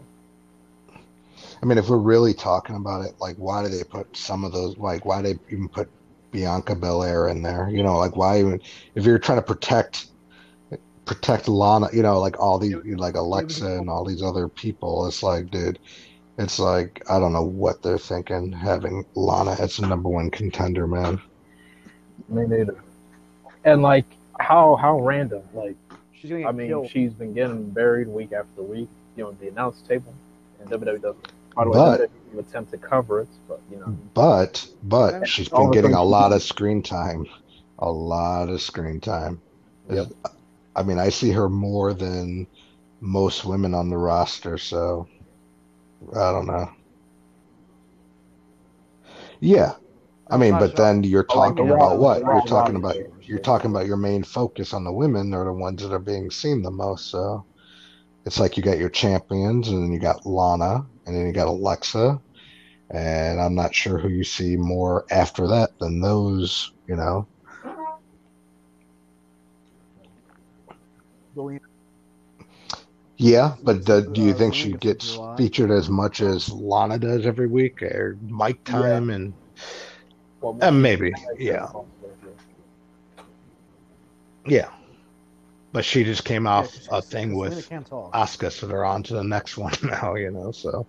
[SPEAKER 4] I mean, if we're really talking about it, like, why do they put some of those? Like, why they even put Bianca Belair in there? You know, like, why even if you're trying to protect protect Lana, you know, like all these, like Alexa and all these other people, it's like, dude, it's like I don't know what they're thinking having Lana as the number one contender, man.
[SPEAKER 5] me neither. And like, how how random? Like,
[SPEAKER 3] She's gonna get
[SPEAKER 5] I mean,
[SPEAKER 3] killed.
[SPEAKER 5] she's been getting buried week after week, you know, the announce table, and WWE doesn't. By the way, WWE attempt to cover it, but you know,
[SPEAKER 4] But but she's
[SPEAKER 5] All
[SPEAKER 4] been
[SPEAKER 5] the
[SPEAKER 4] getting a lot of screen time, a lot of screen time.
[SPEAKER 5] Yep.
[SPEAKER 4] I mean, I see her more than most women on the roster, so I don't know. Yeah. I mean, but
[SPEAKER 3] sure.
[SPEAKER 4] then you're
[SPEAKER 5] oh,
[SPEAKER 4] talking
[SPEAKER 5] the
[SPEAKER 4] about what? You're talking about
[SPEAKER 5] favors,
[SPEAKER 4] you're talking about your main focus on the women They're the ones that are being seen the most, so. It's like you got your champions and then you got Lana and then you got Alexa and I'm not sure who you see more after that than those, you know. Yeah, but do, do you
[SPEAKER 3] Uh,
[SPEAKER 4] think she
[SPEAKER 3] gets
[SPEAKER 4] gets
[SPEAKER 3] a lot.
[SPEAKER 4] featured as much as Lana does every week, or Mike time, and
[SPEAKER 5] well,
[SPEAKER 4] uh, maybe, yeah, yeah. But she just came off
[SPEAKER 3] yeah, she,
[SPEAKER 4] a thing with Asuka, so they're on to the next one now, you know, so.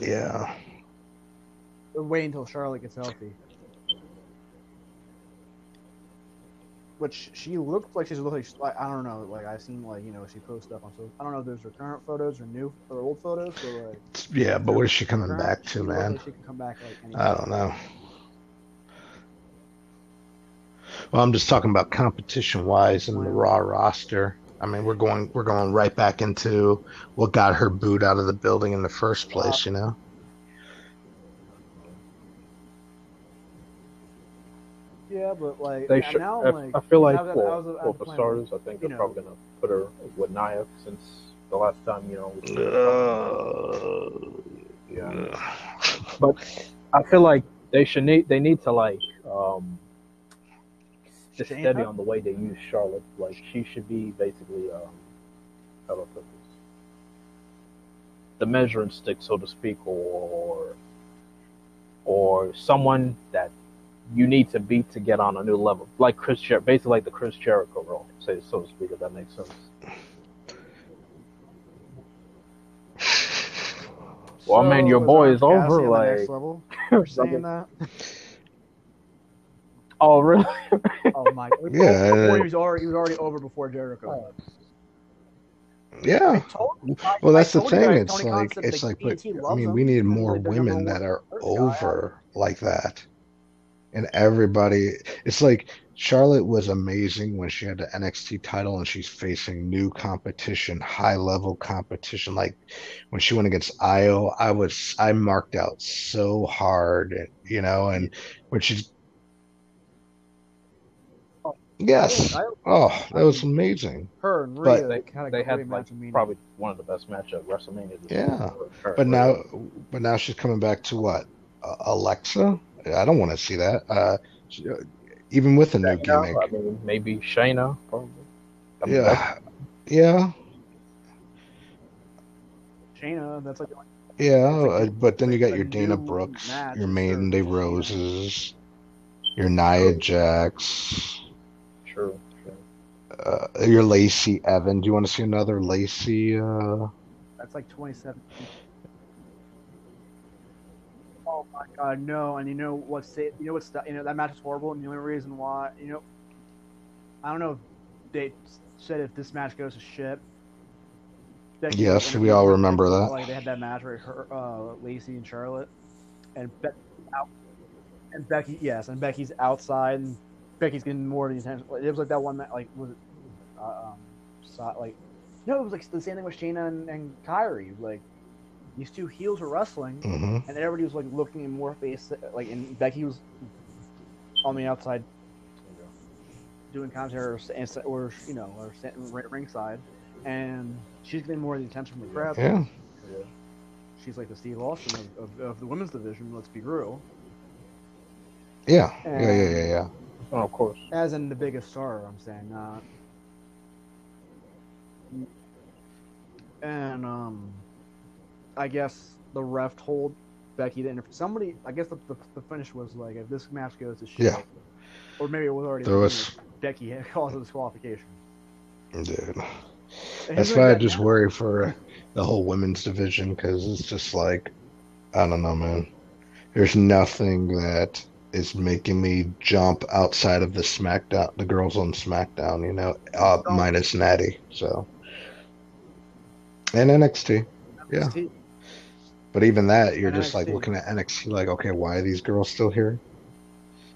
[SPEAKER 4] Yeah.
[SPEAKER 3] We'll wait until Charlotte gets healthy. Which she looks like she's looking like I don't know, like I've seen like you know she posts stuff on So I don't know if those are current photos or new or old photos. Or, like,
[SPEAKER 4] yeah, but what is she coming
[SPEAKER 3] current?
[SPEAKER 4] back to, man?
[SPEAKER 3] Like she can come back like.
[SPEAKER 4] I don't know. Well, I'm just talking about competition wise and the Raw roster. I mean, we're going we're going right back into what got her booed out of the building in the first place, you know?
[SPEAKER 3] Yeah, but like
[SPEAKER 5] They
[SPEAKER 3] and
[SPEAKER 5] should.
[SPEAKER 3] now
[SPEAKER 5] I,
[SPEAKER 3] like
[SPEAKER 5] I feel like
[SPEAKER 3] I was- I
[SPEAKER 5] for,
[SPEAKER 3] was- I
[SPEAKER 5] well, for starters, I think they're
[SPEAKER 3] know.
[SPEAKER 5] probably gonna put her with Nia since the last time you know.
[SPEAKER 4] Uh,
[SPEAKER 5] yeah. But I feel like they should need they need to like um just
[SPEAKER 3] Shayna?
[SPEAKER 5] steady on the way they use Charlotte. Like she should be basically um how do I put this? The measuring stick, so to speak, or or someone that you need to beat to get on a new level, like Chris, Jer- basically like the Chris Jericho role, say so to speak, if that makes sense. Well, man, your boy is over, like-
[SPEAKER 3] level saying that.
[SPEAKER 5] Oh, really?
[SPEAKER 3] Oh my!
[SPEAKER 4] Yeah,
[SPEAKER 3] before he was already he was already over before Jericho. Oh.
[SPEAKER 4] yeah.
[SPEAKER 3] Totally.
[SPEAKER 4] Well, that's the thing.
[SPEAKER 3] guy-
[SPEAKER 4] It's
[SPEAKER 3] Tony
[SPEAKER 4] like
[SPEAKER 3] said,
[SPEAKER 4] it's like, but I mean,
[SPEAKER 3] him,
[SPEAKER 4] we need more women that are
[SPEAKER 3] hurt guy.
[SPEAKER 4] over like that, and everybody. It's like Charlotte was amazing when she had the NXT title and she's facing new competition, high level competition. Like when she went against Io, I was I marked out so hard, you know, and when she's yes,
[SPEAKER 3] I-
[SPEAKER 4] oh, that was amazing.
[SPEAKER 3] Her and
[SPEAKER 4] But
[SPEAKER 3] Rhea
[SPEAKER 5] they,
[SPEAKER 3] had a
[SPEAKER 5] they had like
[SPEAKER 3] match.
[SPEAKER 5] Probably one of the best matches at WrestleMania. this
[SPEAKER 4] Yeah.
[SPEAKER 5] her.
[SPEAKER 4] But now, but now she's coming back to what? Uh, Alexa? I don't want to see that. Uh, she- uh, even with a new gimmick.
[SPEAKER 5] I mean, maybe Shayna, probably. I mean,
[SPEAKER 4] Yeah, yeah,
[SPEAKER 3] Shayna, that's like
[SPEAKER 4] yeah. Uh, but then you got your Dana Brooks,
[SPEAKER 3] match
[SPEAKER 4] your
[SPEAKER 3] for
[SPEAKER 4] Maiden Day Roses, your Nia Jax,
[SPEAKER 5] True. true.
[SPEAKER 4] uh, your Lacey Evan. Do you want to see another Lacey? Uh,
[SPEAKER 3] that's like 27. Oh my god, no! And you know what's you know what's you know that match is horrible, and the only reason why you know I don't know if they said if this match goes to shit. Becky
[SPEAKER 4] Yes, we all remember that.
[SPEAKER 3] Like they had that match where her, uh, Lacey and Charlotte, and Be- out, and Becky, yes, and Becky's outside, and Becky's getting more of the attention. It was like that one that like was it, uh, um, so, like no, it was like the same thing with Shayna and, and Kairi. Like these two heels were wrestling,
[SPEAKER 4] hmm
[SPEAKER 3] and everybody was like looking in more face, like and Becky was on the outside doing commentary or, or you know or sitting ringside, and she's getting more of the attention from the crowd.
[SPEAKER 4] Yeah,
[SPEAKER 3] She's like the Steve Austin of, of, of the women's division. Let's be real.
[SPEAKER 4] yeah, yeah, yeah, yeah, yeah.
[SPEAKER 5] Oh, of course.
[SPEAKER 3] As in the biggest star, I'm saying not. And um, I guess the ref told Becky to interfere. Somebody, I guess the, the, the finish was like if this match goes to shit,
[SPEAKER 4] Yeah.
[SPEAKER 3] or maybe it was already
[SPEAKER 4] There was-
[SPEAKER 3] Becky had caused a disqualification.
[SPEAKER 4] Dude. That's why I just
[SPEAKER 3] now?
[SPEAKER 4] worry for the whole women's division because it's just like, I don't know, man. There's nothing that is making me jump outside of the SmackDown, the girls on SmackDown, you know, uh,
[SPEAKER 3] Oh.
[SPEAKER 4] minus Natty. So, and NXT. Yeah. But even that, you're
[SPEAKER 3] And
[SPEAKER 4] just like looking at NXT, like, okay, why are these girls still here?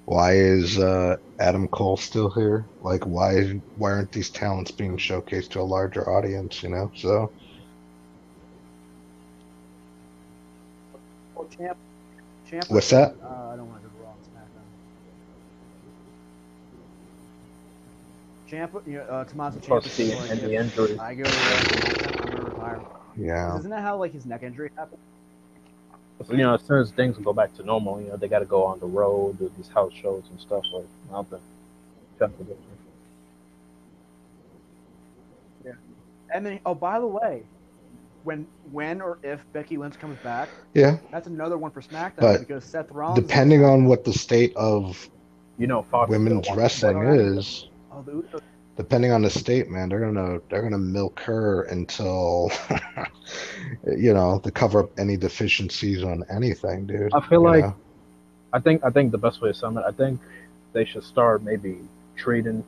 [SPEAKER 4] Why is uh, Adam Cole still here? Like, why why aren't these talents being showcased to a larger audience? You know, so
[SPEAKER 3] champ, champ
[SPEAKER 4] What's that?
[SPEAKER 3] Uh, I don't want to go wrong. SmackDown. Champ, you know, uh, Tommaso Ciampa.
[SPEAKER 5] Plus the,
[SPEAKER 3] like,
[SPEAKER 5] and the
[SPEAKER 3] if
[SPEAKER 5] injuries.
[SPEAKER 3] I go to SmackDown, I'm gonna retire.
[SPEAKER 4] yeah,
[SPEAKER 3] Isn't that how like his neck injury happened?
[SPEAKER 5] You know, as soon as things go back to normal, you know, they got to go on the road, do these house shows and stuff like out there.
[SPEAKER 3] And then, oh, by the way, when when or if Becky Lynch comes back,
[SPEAKER 4] yeah.
[SPEAKER 3] that's another one for SmackDown
[SPEAKER 4] But
[SPEAKER 3] because Seth Rollins.
[SPEAKER 4] Depending on what the state of
[SPEAKER 5] You know, Fox
[SPEAKER 4] women's wrestling
[SPEAKER 5] that.
[SPEAKER 4] is,
[SPEAKER 3] Oh, the Usos.
[SPEAKER 4] depending on the state, man, they're gonna they're gonna milk her until, you know, to cover up any deficiencies on anything, dude.
[SPEAKER 5] I feel like
[SPEAKER 4] know?
[SPEAKER 5] I think I think the best way to sum it, I think they should start maybe treating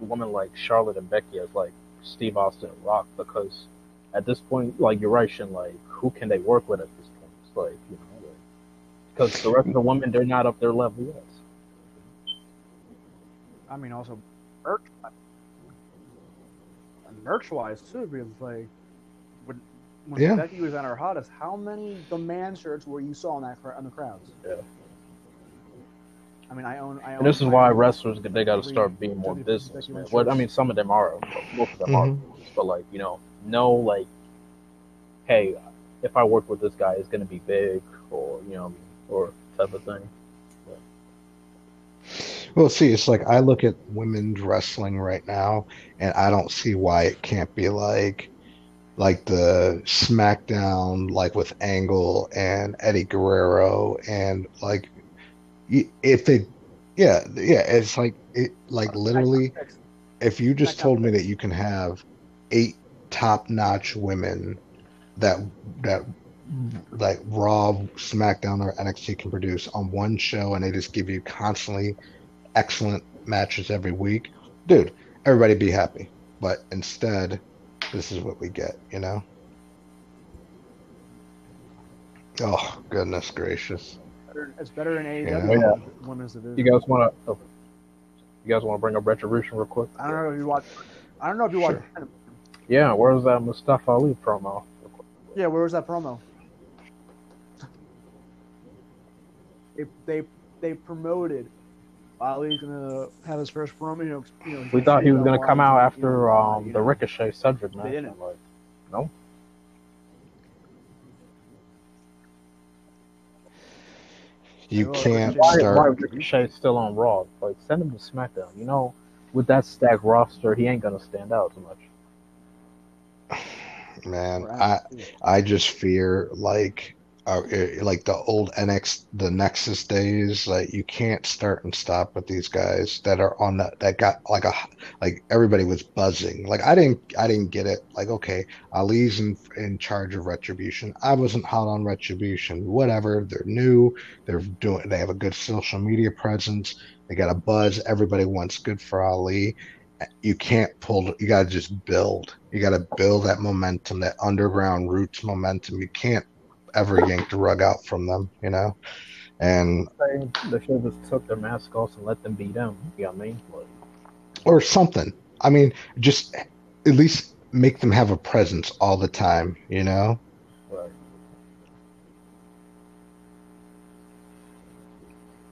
[SPEAKER 5] women like Charlotte and Becky as like Steve Austin and Rock because at this point, like you're right, Shin, like who can they work with at this point? It's like you know, because the rest of the women they're not up their level yet.
[SPEAKER 3] I mean, also merch, merch wise too, because like when when
[SPEAKER 4] Yeah.
[SPEAKER 3] Becky was on her hottest, how many demand shirts were you saw on that cr- on the crowds?
[SPEAKER 5] Yeah.
[SPEAKER 3] I mean, I own. I own
[SPEAKER 5] And this is why
[SPEAKER 3] own
[SPEAKER 5] wrestlers they got to start being more business, man. What I mean, some of them are, but most of them are.
[SPEAKER 4] Mhm.
[SPEAKER 5] But like you know, no like, hey, if I work with this guy, it's gonna be big, or you know, or type of thing.
[SPEAKER 4] Well, see, it's like I look at women's wrestling right now, and I don't see why it can't be like, like the SmackDown, like with Angle and Eddie Guerrero, and like, if they, yeah, yeah, it's like it, like literally, if you just told me that you can have eight top-notch women that that like Raw, SmackDown, or NXT can produce on one show, and they just give you constantly excellent matches every week, dude, everybody be happy. But instead, this is what we get, you know? Oh, goodness gracious.
[SPEAKER 3] It's better in AEW
[SPEAKER 4] Yeah.
[SPEAKER 3] than
[SPEAKER 5] Yeah.
[SPEAKER 3] women's division.
[SPEAKER 5] You guys want to? Oh, you guys want to bring up Retribution real quick?
[SPEAKER 3] I don't know if you watch. I don't know if you watch.
[SPEAKER 5] Yeah, where's that Mustafa Ali promo?
[SPEAKER 3] Yeah, where was that promo? They they they promoted. Ali's gonna have his first promo. You know, you know
[SPEAKER 5] We thought he was gonna come
[SPEAKER 3] he's,
[SPEAKER 5] out
[SPEAKER 3] you
[SPEAKER 5] after
[SPEAKER 3] know,
[SPEAKER 5] um the Ricochet Cedric match.
[SPEAKER 3] They didn't.
[SPEAKER 5] Like, no.
[SPEAKER 4] You can't
[SPEAKER 5] Why, why
[SPEAKER 4] start.
[SPEAKER 5] Ricochet still on Raw? Like, send him to SmackDown. You know, with that stacked roster, he ain't gonna stand out too much.
[SPEAKER 4] Man, I I just fear like uh, eh, like the old NX the Nexus days. Like you can't start and stop with these guys that are on that that got like a like everybody was buzzing. Like I didn't I didn't get it. Like okay, Ali's in in charge of Retribution. I wasn't hot on Retribution. Whatever. They're new. They're doing. They have a good social media presence. They got a buzz. Everybody wants good for Ali. You can't pull. You got to just build. You got to build that momentum, that underground roots momentum. You can't ever yanked a rug out from them, you know. And
[SPEAKER 5] They, they should have just took their mask off and let them beat them. You know what I mean?
[SPEAKER 4] Or something. I mean, just at least make them have a presence all the time, you know.
[SPEAKER 5] like,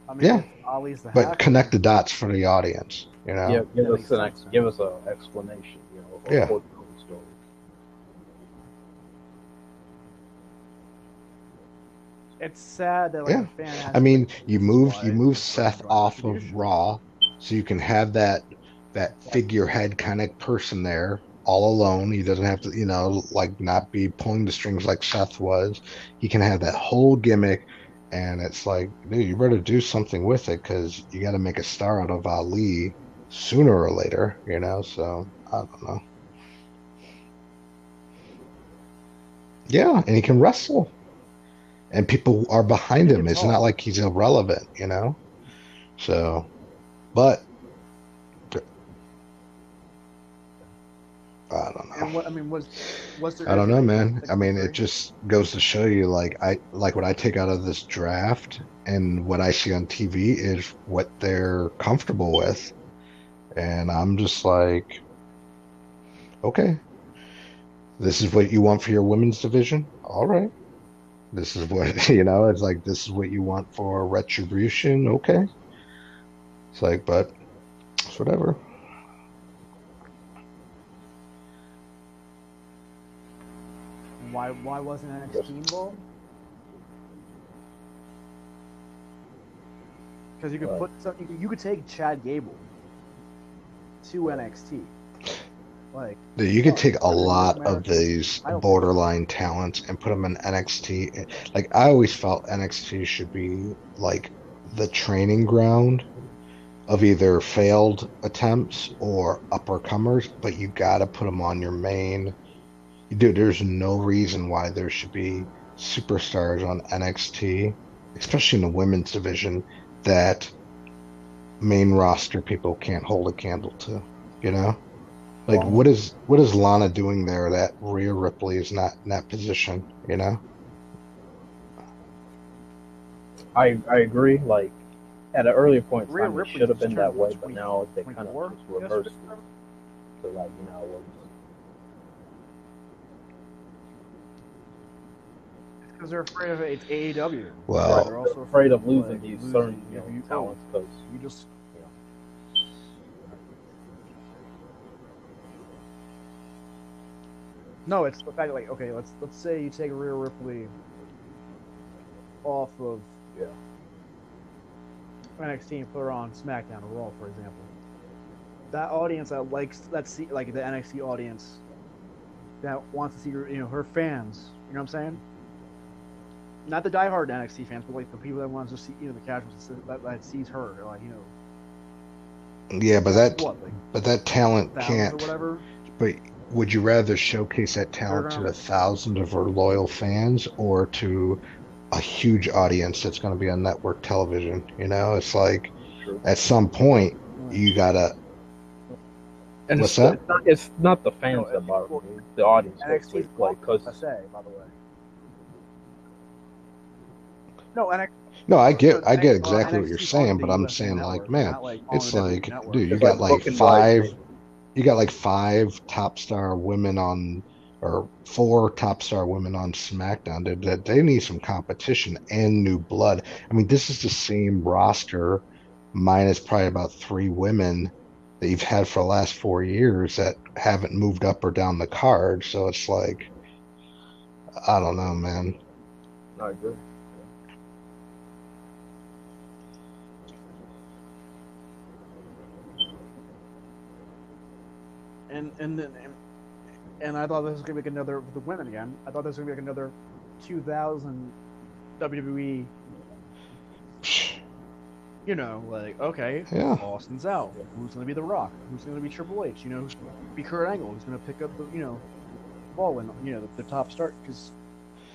[SPEAKER 3] I mean,
[SPEAKER 4] Yeah.
[SPEAKER 3] Ali's the
[SPEAKER 4] But
[SPEAKER 3] half-
[SPEAKER 4] connect the dots for the audience, you know.
[SPEAKER 5] yeah, give
[SPEAKER 3] That
[SPEAKER 5] us
[SPEAKER 3] makes
[SPEAKER 5] an ex- give us an explanation. You know, of
[SPEAKER 4] Yeah.
[SPEAKER 5] what the whole story.
[SPEAKER 3] It's sad that like
[SPEAKER 4] Yeah.
[SPEAKER 3] a fan has
[SPEAKER 4] I mean, you move you move Seth off of Raw, so you can have that that figurehead kind of person there all alone. He doesn't have to, you know, like not be pulling the strings like Seth was. He can have that whole gimmick, and it's like, dude, you better do something with it because you got to make a star out of Ali sooner or later, you know. So I don't know. Yeah, and he can wrestle. And people are behind him. It's not like he's irrelevant, you know? So, but I don't know.
[SPEAKER 3] And what I mean was was there?
[SPEAKER 4] I don't know, man. I mean, it just goes to show you, like I like what I take out of this draft and what I see on TV is what they're comfortable with, and I'm just like, okay, this is what you want for your women's division. All right, this is what you know. It's like this is what you want for retribution. Okay, it's like, but it's whatever.
[SPEAKER 3] Why why wasn't NXT involved? Because you could put something you could take Chad Gable to NXT. Like
[SPEAKER 4] Dude, You could take a lot of these borderline talents and put them in NXT. Like I always felt NXT should be like the training ground of either failed attempts or uppercomers, but you got to put them on your main. Dude, there's no reason why there should be superstars on NXT, especially in the women's division, that main roster people can't hold a candle to. You know, like
[SPEAKER 5] Lana.
[SPEAKER 4] what is what is Lana doing there that Rhea Ripley is not in that position? You know,
[SPEAKER 5] I I agree. Like at an earlier point in
[SPEAKER 3] Rhea
[SPEAKER 5] time, it
[SPEAKER 3] Ripley
[SPEAKER 5] should have been that way, but now they kind of just reversed
[SPEAKER 3] yesterday?
[SPEAKER 5] it to like you know. it was-
[SPEAKER 3] Because they're afraid of it. It's AEW.
[SPEAKER 4] Well-
[SPEAKER 3] they're also
[SPEAKER 5] afraid of losing
[SPEAKER 3] like,
[SPEAKER 5] these
[SPEAKER 3] losing,
[SPEAKER 5] certain you know,
[SPEAKER 3] you-
[SPEAKER 5] talents because
[SPEAKER 3] You just No, it's the fact that, like okay, let's let's say you take Rhea Ripley off of
[SPEAKER 5] Yeah.
[SPEAKER 3] NXT and put her on SmackDown or Raw, for example. That audience that likes that see like the NXT audience that wants to see her, you know, her fans. You know what I'm saying? Not the diehard NXT fans, but like the people that want to see, you know, the casuals that, that sees her. Like, you know,
[SPEAKER 4] yeah, but that
[SPEAKER 3] what, like
[SPEAKER 4] but that talent can't.
[SPEAKER 3] whatever.
[SPEAKER 4] But would you rather showcase that talent to
[SPEAKER 3] gonna-
[SPEAKER 4] the thousands of her loyal fans or to a huge audience that's going to be on network television? You know, it's like
[SPEAKER 5] True.
[SPEAKER 4] at some point you gotta.
[SPEAKER 5] and
[SPEAKER 4] What's
[SPEAKER 5] it's,
[SPEAKER 4] that?
[SPEAKER 5] It's not, it's not the fans
[SPEAKER 3] No,
[SPEAKER 5] that bother me. The audience
[SPEAKER 3] NXT
[SPEAKER 5] basically,
[SPEAKER 3] is
[SPEAKER 5] like because
[SPEAKER 3] I say, by the way. No, NXT.
[SPEAKER 4] No, I get I get exactly what you're saying, but I'm saying like, man,
[SPEAKER 3] not, like, on
[SPEAKER 4] it's like, dude, you got
[SPEAKER 5] like
[SPEAKER 4] like five,
[SPEAKER 5] live.
[SPEAKER 4] You got like five top star women on, or four top star women on SmackDown. Dude, they need some competition and new blood. I mean, this is the same roster, minus probably about three women that you've had for the last four years that haven't moved up or down the card. So it's like, I don't know, man.
[SPEAKER 5] I agree.
[SPEAKER 3] And and then and, and I thought this was gonna be like another the women again. I thought this was gonna be like another 2000 WWE. You know, like okay,
[SPEAKER 4] Yeah.
[SPEAKER 3] Austin's out. Who's gonna be The Rock? Who's gonna be Triple H? You know, who's gonna be Kurt Angle? Who's gonna pick up the you know ball when you know the, the top start because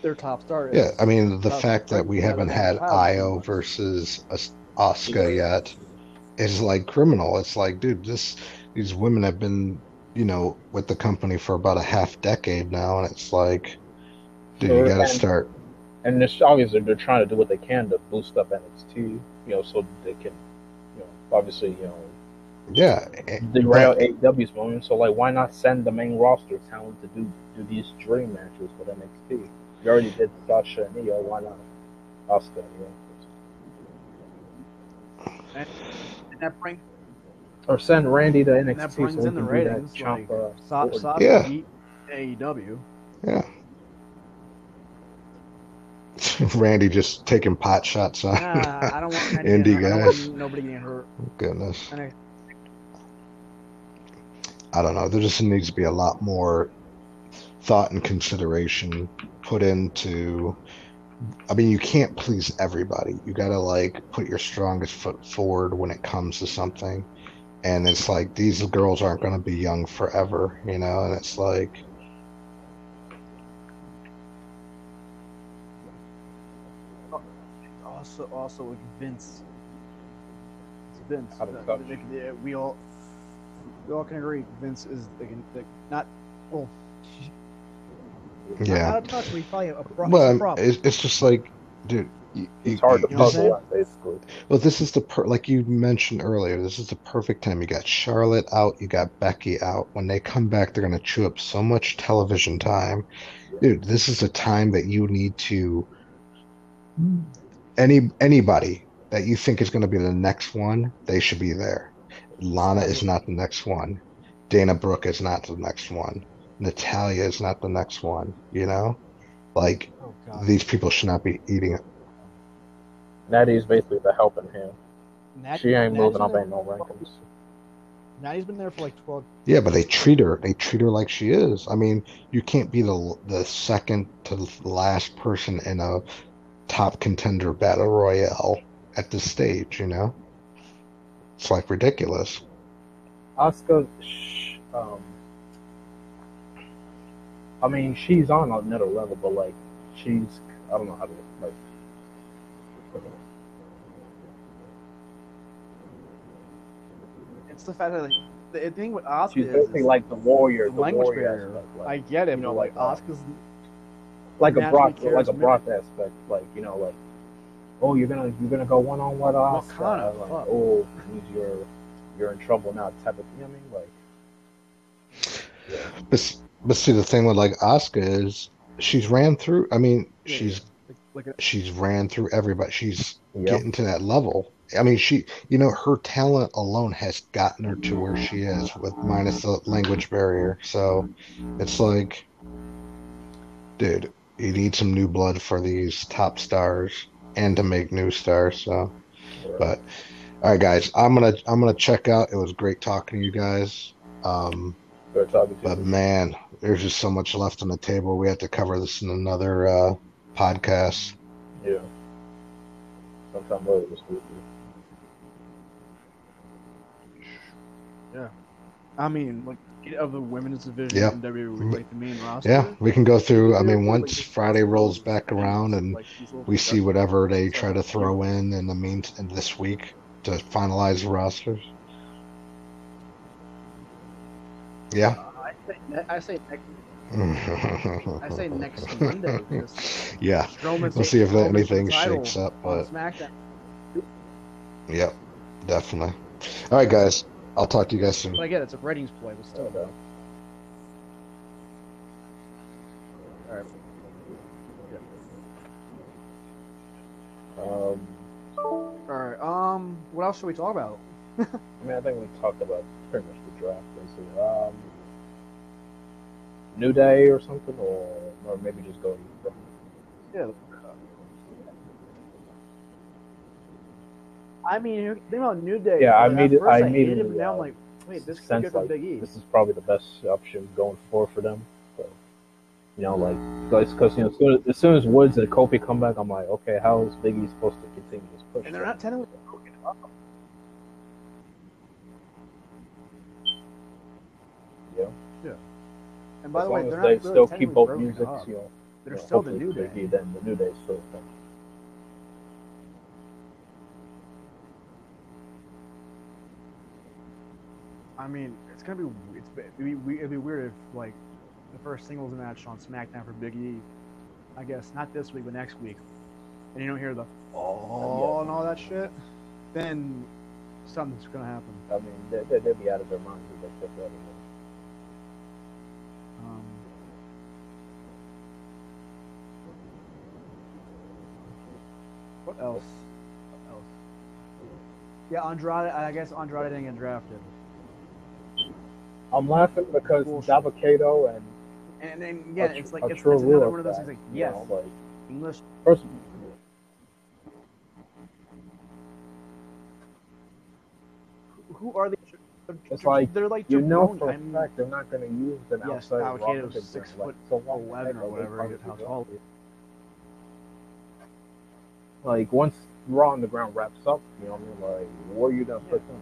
[SPEAKER 3] their top start. Is,
[SPEAKER 4] Yeah, I mean the fact that we haven't had Io versus Asuka yet is like criminal. It's like, dude, this these women have been, you know, with the company for about a half decade now, and it's like, dude, you gotta start.
[SPEAKER 5] And it's obviously they're trying to do what they can to boost up NXT, you know, so they can, you know, obviously, you know,
[SPEAKER 4] Yeah,
[SPEAKER 5] derail
[SPEAKER 4] but-
[SPEAKER 5] AEW's moment. So like, why not send the main roster talent to do do these dream matches with NXT? You already did Sasha and Io. Why not Asuka? You know?
[SPEAKER 3] and that brings
[SPEAKER 5] Or send Randy to
[SPEAKER 3] and
[SPEAKER 5] NXT
[SPEAKER 3] that
[SPEAKER 5] so
[SPEAKER 3] brings
[SPEAKER 5] we
[SPEAKER 3] in the
[SPEAKER 5] can do that
[SPEAKER 3] ratings. Like,
[SPEAKER 5] Ciampa
[SPEAKER 3] Sa-
[SPEAKER 5] Orton.
[SPEAKER 4] Yeah.
[SPEAKER 3] beat AEW.
[SPEAKER 4] yeah. Randy just taking pot shots on
[SPEAKER 3] Nah, I don't want Randy
[SPEAKER 4] indie
[SPEAKER 3] getting. I don't
[SPEAKER 4] guys.
[SPEAKER 3] want nobody getting hurt.
[SPEAKER 4] Goodness.
[SPEAKER 3] I-
[SPEAKER 4] I don't know. There just needs to be a lot more thought and consideration put into. I mean, you can't please everybody. You got to like put your strongest foot forward when it comes to something. And it's like these girls aren't going to be young forever, you know. And it's like,
[SPEAKER 3] also also like Vince. It's Vince.
[SPEAKER 5] Out of touch.
[SPEAKER 3] we all we all can agree Vince is like, like not well. Not
[SPEAKER 4] yeah.
[SPEAKER 3] out of touch, but he's probably a, pro-
[SPEAKER 4] Well,
[SPEAKER 3] problem.
[SPEAKER 4] it's, it's just like, dude. You,
[SPEAKER 5] It's hard to
[SPEAKER 3] you know
[SPEAKER 5] puzzle at, basically.
[SPEAKER 4] Well, this is the per like you mentioned earlier. This is the perfect time. You got Charlotte out, you got Becky out. When they come back, they're gonna chew up so much television time, dude. This is a time that you need to any anybody that you think is gonna be the next one, they should be there. Lana is not the next one. Dana Brooke is not the next one. Natalya is not the next one. You know, like
[SPEAKER 3] oh
[SPEAKER 4] these people should not be eating it.
[SPEAKER 5] Natty's basically the helping hand.
[SPEAKER 3] Nat-
[SPEAKER 5] She ain't
[SPEAKER 3] Nat's
[SPEAKER 5] moving up
[SPEAKER 3] there-
[SPEAKER 5] ain't no rankings.
[SPEAKER 3] Natty's been there for like twelve.
[SPEAKER 4] Yeah, but they treat her. They treat her like she is. I mean, you can't be the the second to last person in a top contender battle royale at this stage. You know, it's like ridiculous.
[SPEAKER 5] Asuka, sh- um, I mean, she's on another level, but like, she's I don't know how to like.
[SPEAKER 3] The fact that like, the thing with Asuka
[SPEAKER 5] She's
[SPEAKER 3] is,
[SPEAKER 5] basically
[SPEAKER 3] is
[SPEAKER 5] like the warrior,
[SPEAKER 3] the
[SPEAKER 5] the
[SPEAKER 3] language
[SPEAKER 5] warrior
[SPEAKER 3] barrier.
[SPEAKER 5] aspect,
[SPEAKER 3] I get it,
[SPEAKER 5] you know,
[SPEAKER 3] like
[SPEAKER 5] like, uh, like a
[SPEAKER 3] naturally
[SPEAKER 5] Brock, like a
[SPEAKER 3] charismatic.
[SPEAKER 5] Brock aspect, like you know, like oh, you're gonna you're gonna go one on one
[SPEAKER 3] What
[SPEAKER 5] Asuka,
[SPEAKER 3] kind of
[SPEAKER 5] like
[SPEAKER 3] fuck?
[SPEAKER 5] oh, means you're you're in trouble now, type of you know what I mean, like.
[SPEAKER 4] But, s- but see, the thing with like Asuka is she's ran through. I mean,
[SPEAKER 3] Yeah,
[SPEAKER 4] she's
[SPEAKER 3] like, like a,
[SPEAKER 4] she's ran through everybody. She's
[SPEAKER 5] Yep.
[SPEAKER 4] getting to that level. I mean, she, you know, her talent alone has gotten her to where she is, with minus the language barrier. So it's like, dude, you need some new blood for these top stars and to make new stars. So, but all right, guys, I'm gonna I'm gonna check out. It was great talking to you guys. Um,
[SPEAKER 5] to
[SPEAKER 4] but
[SPEAKER 5] you.
[SPEAKER 4] man, there's just so much left on the table. We have to cover this in another uh, podcast.
[SPEAKER 5] Yeah. Sometime later this week.
[SPEAKER 3] I mean, like of the women's division
[SPEAKER 4] Yeah.
[SPEAKER 3] in WWE, like the main roster.
[SPEAKER 4] Yeah, we can go through. I mean, once Friday rolls back around and we see whatever they try to throw in in the mean in this week to finalize the rosters. Yeah.
[SPEAKER 3] Uh, I say, I say next. I say next Monday. because
[SPEAKER 4] yeah.
[SPEAKER 3] Strowman's
[SPEAKER 4] We'll see if
[SPEAKER 3] taking
[SPEAKER 4] anything shakes up, but yep, definitely. All right, guys. I'll talk to you guys soon.
[SPEAKER 3] But again, it's a ratings play, but still.
[SPEAKER 5] Okay.
[SPEAKER 3] Alright.
[SPEAKER 5] Um,
[SPEAKER 3] Alright, um, what else should we talk about?
[SPEAKER 5] I mean, I think we talked about pretty much the draft, basically. Um, New Day or something, or or maybe just go.
[SPEAKER 3] Yeah. I mean, think about New Day.
[SPEAKER 5] Yeah, I
[SPEAKER 3] like,
[SPEAKER 5] immedi-
[SPEAKER 3] first
[SPEAKER 5] I
[SPEAKER 3] I, hated him, now I'm
[SPEAKER 5] uh,
[SPEAKER 3] like, wait, this could be
[SPEAKER 5] sense
[SPEAKER 3] good for
[SPEAKER 5] like
[SPEAKER 3] Big E.
[SPEAKER 5] this is probably the best option going forward for them. So, you know, like because you know, as soon as, as soon as Woods and Kofi come back, I'm like, okay, how is Big E supposed to continue this push?
[SPEAKER 3] And they're not technically broken up.
[SPEAKER 5] Yeah.
[SPEAKER 3] Yeah. And by
[SPEAKER 5] as
[SPEAKER 3] the way,
[SPEAKER 5] long
[SPEAKER 3] they're
[SPEAKER 5] as
[SPEAKER 3] not
[SPEAKER 5] they
[SPEAKER 3] really
[SPEAKER 5] still keep both
[SPEAKER 3] music.
[SPEAKER 5] you know,
[SPEAKER 3] They're
[SPEAKER 5] you know,
[SPEAKER 3] still the New Day.
[SPEAKER 5] Big E, then the New Day still thing.
[SPEAKER 3] I mean, it's gonna be it's it'd be, it'd be weird if like the first singles match on SmackDown for Big E, I guess not this week but next week, and you don't hear the oh and all that shit, then something's gonna happen.
[SPEAKER 5] I mean, they, they, they'd be out of their minds if they took that.
[SPEAKER 3] Um, what else? What else? Yeah, Andrade. I guess Andrade didn't get drafted.
[SPEAKER 5] I'm laughing because. Dabba-Kato and
[SPEAKER 3] And then again,
[SPEAKER 5] a,
[SPEAKER 3] it's like it's, it's another one of those things. Like
[SPEAKER 5] you
[SPEAKER 3] yes,
[SPEAKER 5] know, like
[SPEAKER 3] English.
[SPEAKER 5] first,
[SPEAKER 3] Who are they?
[SPEAKER 5] It's like,
[SPEAKER 3] they're like
[SPEAKER 5] you know for
[SPEAKER 3] I'm-
[SPEAKER 5] fact they're not going to use an
[SPEAKER 3] Yes,
[SPEAKER 5] outside rocket to
[SPEAKER 3] six foot
[SPEAKER 5] so why
[SPEAKER 3] eleven or whatever. How tall.
[SPEAKER 5] Like once Raw on the ground wraps up, you know what I mean? Like, where are you gonna put them?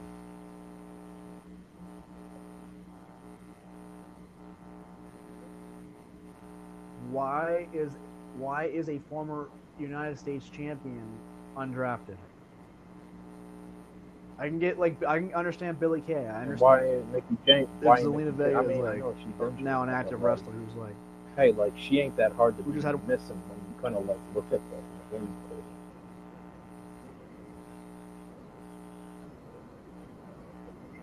[SPEAKER 3] Why is why is a former United States champion undrafted? I can get like I can understand Billie Kay. I understand.
[SPEAKER 5] Why Mickie James?
[SPEAKER 3] There's
[SPEAKER 5] Why
[SPEAKER 3] Zelina Vega
[SPEAKER 5] I
[SPEAKER 3] is
[SPEAKER 5] mean,
[SPEAKER 3] like now an active wrestler who's like
[SPEAKER 5] Hey, like she ain't that hard to
[SPEAKER 3] We just had a-
[SPEAKER 5] missing when you kind of like look at the women's division.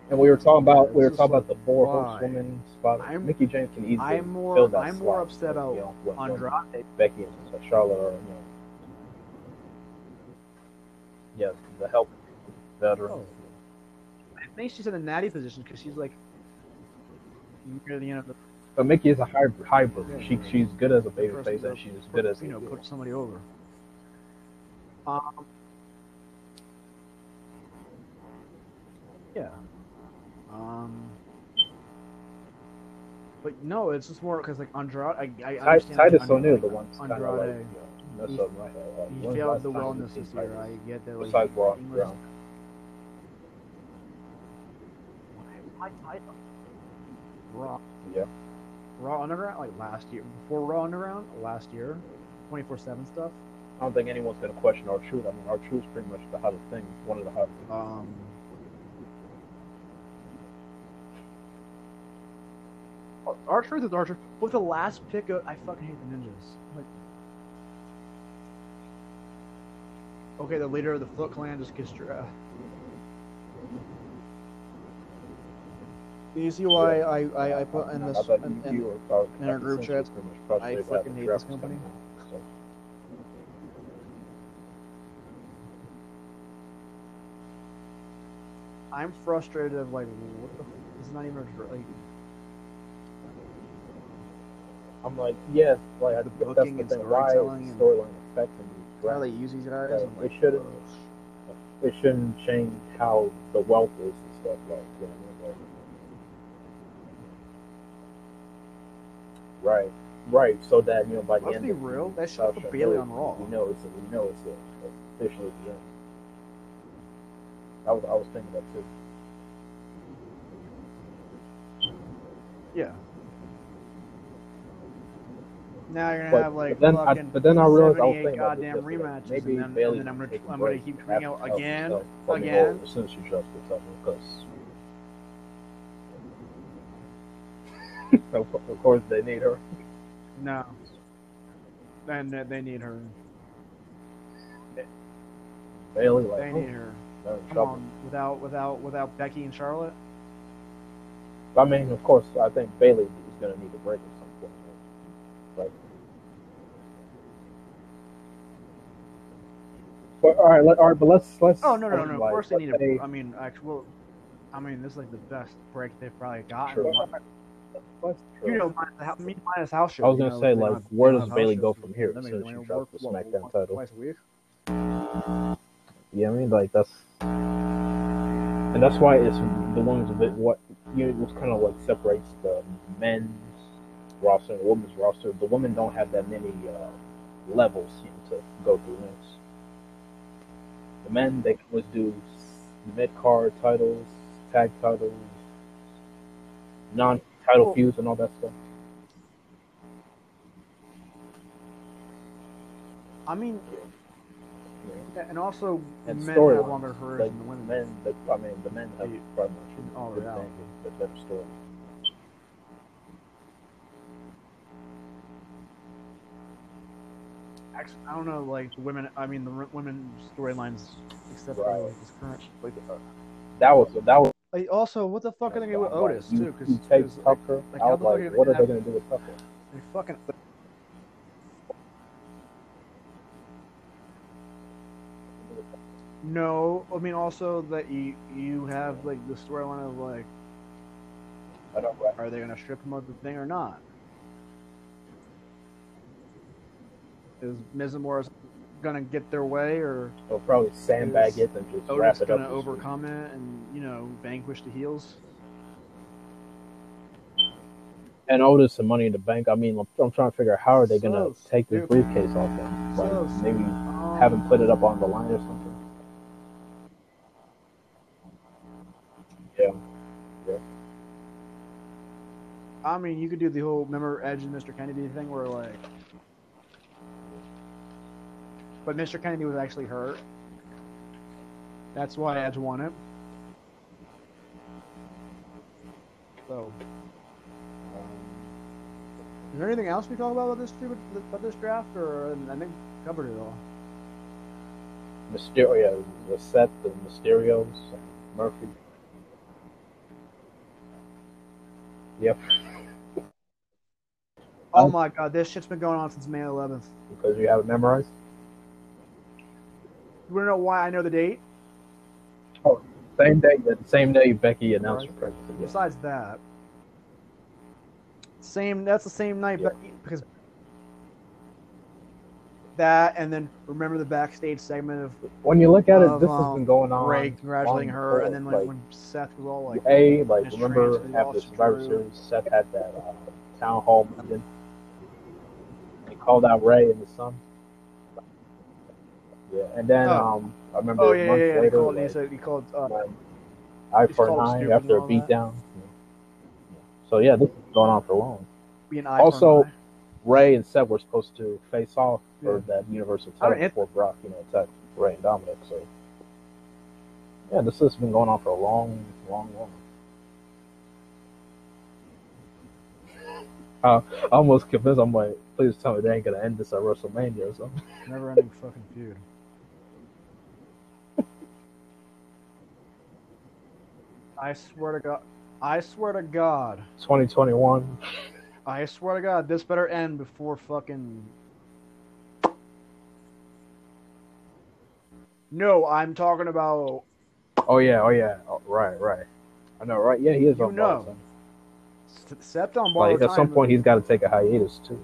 [SPEAKER 5] And we were talking about we were talking about the four
[SPEAKER 3] why?
[SPEAKER 5] horsewomen spot.
[SPEAKER 3] I'm-
[SPEAKER 5] Mickie James can easily
[SPEAKER 3] I'm more-
[SPEAKER 5] fill that
[SPEAKER 3] I'm more
[SPEAKER 5] slot,
[SPEAKER 3] upset
[SPEAKER 5] you
[SPEAKER 3] about
[SPEAKER 5] know, when- when
[SPEAKER 3] Andrade.
[SPEAKER 5] Becky and Charlotte are you know, yeah, the help veterans.
[SPEAKER 3] I think she's in a natty position because she's like near the end of the
[SPEAKER 5] But Mickie is a hybrid. hybrid.
[SPEAKER 3] Yeah.
[SPEAKER 5] She she's good as a baby face and she's
[SPEAKER 3] put-
[SPEAKER 5] good as
[SPEAKER 3] you know put somebody over. Um. Yeah. Um. But no, it's just more because like Andrade. I, I understand.
[SPEAKER 5] Titus
[SPEAKER 3] like,
[SPEAKER 5] O'Neil, the kind of like
[SPEAKER 3] Andrade.
[SPEAKER 5] you know,
[SPEAKER 3] He-
[SPEAKER 5] up my head. Like,
[SPEAKER 3] He failed the wellness this year. I get that. Like,
[SPEAKER 5] Besides Raw
[SPEAKER 3] English-
[SPEAKER 5] Brown.
[SPEAKER 3] Raw.
[SPEAKER 5] Yeah.
[SPEAKER 3] Raw Underground, like last year, before Raw Underground, last year, twenty four seven stuff.
[SPEAKER 5] I don't think anyone's gonna question our truth. I mean, our truth's pretty much the hottest thing, one of the hottest. things.
[SPEAKER 3] Um, R-Truth is R-Truth. With the last pick, of, I fucking hate the ninjas. Like, okay, the leader of the Foot Clan just gets drafted. You see why I, I, I put in this in, in-
[SPEAKER 5] you were probably
[SPEAKER 3] in our group
[SPEAKER 5] essentially
[SPEAKER 3] chats,
[SPEAKER 5] pretty much frustrated
[SPEAKER 3] I fucking hate this company. I'm frustrated of like what the f- this is not even a like
[SPEAKER 5] I'm like, yes, like I
[SPEAKER 3] The
[SPEAKER 5] think that's the
[SPEAKER 3] and
[SPEAKER 5] thing. Why is
[SPEAKER 3] storytelling and-
[SPEAKER 5] storyline affecting these
[SPEAKER 3] how they use these guys.
[SPEAKER 5] Like, it shouldn't-. It shouldn't change how the wealth is and stuff like you know. what I mean? Like, right, right. So that you know by the
[SPEAKER 3] Let's
[SPEAKER 5] end
[SPEAKER 3] be
[SPEAKER 5] of the
[SPEAKER 3] real, that shit
[SPEAKER 5] South
[SPEAKER 3] put
[SPEAKER 5] Show, Bayley
[SPEAKER 3] on Raw.
[SPEAKER 5] We know it's a, we know it's a, officially the end. I was I was thinking that too.
[SPEAKER 3] Yeah. Now you're gonna
[SPEAKER 5] But,
[SPEAKER 3] have like
[SPEAKER 5] but then I, but then I realized I was thinking
[SPEAKER 3] goddamn
[SPEAKER 5] yesterday.
[SPEAKER 3] rematches,
[SPEAKER 5] Maybe
[SPEAKER 3] and then,
[SPEAKER 5] Bayley
[SPEAKER 3] and then I'm gonna I'm gonna keep coming out again, again.
[SPEAKER 5] As soon as she drops the Tucker, because of course they need her.
[SPEAKER 3] No. And uh, they need her.
[SPEAKER 5] Bayley like
[SPEAKER 3] They
[SPEAKER 5] oh,
[SPEAKER 3] need her. Come
[SPEAKER 5] trouble.
[SPEAKER 3] on, without without without Becky and Charlotte.
[SPEAKER 5] I mean, of course, I think Bayley is going to need a break at some point. Right? But all right, let, all right, but let's let's.
[SPEAKER 3] Oh no no no!
[SPEAKER 5] like,
[SPEAKER 3] Of course they need
[SPEAKER 5] say-
[SPEAKER 3] a. I mean, actually, well, I mean this is like the best break they've probably gotten.
[SPEAKER 5] True.
[SPEAKER 3] You know, minus, the, hou- me- minus house show.
[SPEAKER 5] I was gonna
[SPEAKER 3] know,
[SPEAKER 5] say,
[SPEAKER 3] they
[SPEAKER 5] like, where does
[SPEAKER 3] Bayley
[SPEAKER 5] go from here
[SPEAKER 3] That
[SPEAKER 5] as soon as she
[SPEAKER 3] only
[SPEAKER 5] drops the SmackDown title?
[SPEAKER 3] Twice a week.
[SPEAKER 5] Yeah, I mean, like that's, and that's why it's the ones of it. What you know, it kind of like separates the men's roster and the women's roster. The women don't have that many uh, levels you know, to go through next. The men they can always do mid card titles, tag titles, non title
[SPEAKER 3] Well-
[SPEAKER 5] feuds, and all that stuff.
[SPEAKER 3] I mean, and also
[SPEAKER 5] And
[SPEAKER 3] men
[SPEAKER 5] story
[SPEAKER 3] have
[SPEAKER 5] lines,
[SPEAKER 3] longer careers
[SPEAKER 5] Like
[SPEAKER 3] than the women.
[SPEAKER 5] men, the, I mean, the men have
[SPEAKER 3] Yeah.
[SPEAKER 5] probably much
[SPEAKER 3] Oh, yeah.
[SPEAKER 5] the better story.
[SPEAKER 3] Actually, I don't know, like the women. I mean, the women storylines, except for like this current. Like, uh,
[SPEAKER 5] That was that was.
[SPEAKER 3] like, also, what the fuck are they gonna do with Otis
[SPEAKER 5] you,
[SPEAKER 3] too?
[SPEAKER 5] you
[SPEAKER 3] Because
[SPEAKER 5] take Tucker.
[SPEAKER 3] like,
[SPEAKER 5] I was like,
[SPEAKER 3] they
[SPEAKER 5] what are
[SPEAKER 3] gonna
[SPEAKER 5] they going to do with Tucker?
[SPEAKER 3] they fucking. No, I mean also that you you have like the storyline of like,
[SPEAKER 5] I don't. Right.
[SPEAKER 3] are they gonna strip him of the thing or not? Is Miz and gonna get their way, or
[SPEAKER 5] They'll probably sandbag it and just wrap
[SPEAKER 3] Otis
[SPEAKER 5] it
[SPEAKER 3] gonna
[SPEAKER 5] week.
[SPEAKER 3] overcome it and you know vanquish the heels?
[SPEAKER 5] And Otis and Money in the Bank. I mean, I'm, I'm trying to figure out how are they going to take this briefcase off them? Like
[SPEAKER 3] So
[SPEAKER 5] maybe
[SPEAKER 3] Um,
[SPEAKER 5] have him put it up on the line or something. Yeah.
[SPEAKER 3] I mean, you could do the whole remember Edge and Mr. Kennedy thing where like, but Mr. Kennedy was actually hurt. That's why Edge won it. So, is there anything else we talk about with this stupid about this draft, or I think we covered it all?
[SPEAKER 5] Mysterio, the set, the Mysterios, Murphy. Yep,
[SPEAKER 3] Oh
[SPEAKER 5] Um,
[SPEAKER 3] my god, this shit's been going on since May 11th.
[SPEAKER 5] because you have it memorized.
[SPEAKER 3] You wanna know why I know the date?
[SPEAKER 5] Oh, Same day, the same day Becky announced her pregnancy.
[SPEAKER 3] Besides that, same. That's the same night,
[SPEAKER 5] Yeah.
[SPEAKER 3] Becky- because that, and then remember the backstage segment of
[SPEAKER 5] When you look at it,
[SPEAKER 3] Of,
[SPEAKER 5] this has
[SPEAKER 3] um,
[SPEAKER 5] been going on.
[SPEAKER 3] Rey congratulating her, and then
[SPEAKER 5] before,
[SPEAKER 3] like, when Seth was all like,
[SPEAKER 5] A, like remember after Survivor Series, Seth had that uh, town hall meeting. He called out Rey and his son. Yeah, and then
[SPEAKER 3] Oh.
[SPEAKER 5] um, I remember
[SPEAKER 3] "Oh
[SPEAKER 5] a
[SPEAKER 3] yeah,
[SPEAKER 5] month
[SPEAKER 3] yeah, yeah." He
[SPEAKER 5] later,
[SPEAKER 3] called, he
[SPEAKER 5] like,
[SPEAKER 3] said he called. Uh,
[SPEAKER 5] eye for an
[SPEAKER 3] called
[SPEAKER 5] eye after a
[SPEAKER 3] and all that.
[SPEAKER 5] beatdown. So yeah, this is going on for long.
[SPEAKER 3] be an eye for
[SPEAKER 5] Also. Rey and Seth were supposed to face off for
[SPEAKER 3] Yeah.
[SPEAKER 5] that Universal title before Brock, you know, attacked Rey and Dominic. So yeah, this has been going on for a long, long, long. I'm almost convinced. I'm like, please tell me they ain't gonna end this at WrestleMania or something.
[SPEAKER 3] Never ending fucking feud. I swear to God. I swear to God.
[SPEAKER 5] 2021.
[SPEAKER 3] I swear to God, this better end before fucking. No, I'm talking about.
[SPEAKER 5] Oh yeah, oh yeah, oh, right, right. I know, right? Yeah, he is
[SPEAKER 3] You
[SPEAKER 5] on
[SPEAKER 3] know. Except on
[SPEAKER 5] Like at some point, he's got to take a hiatus too.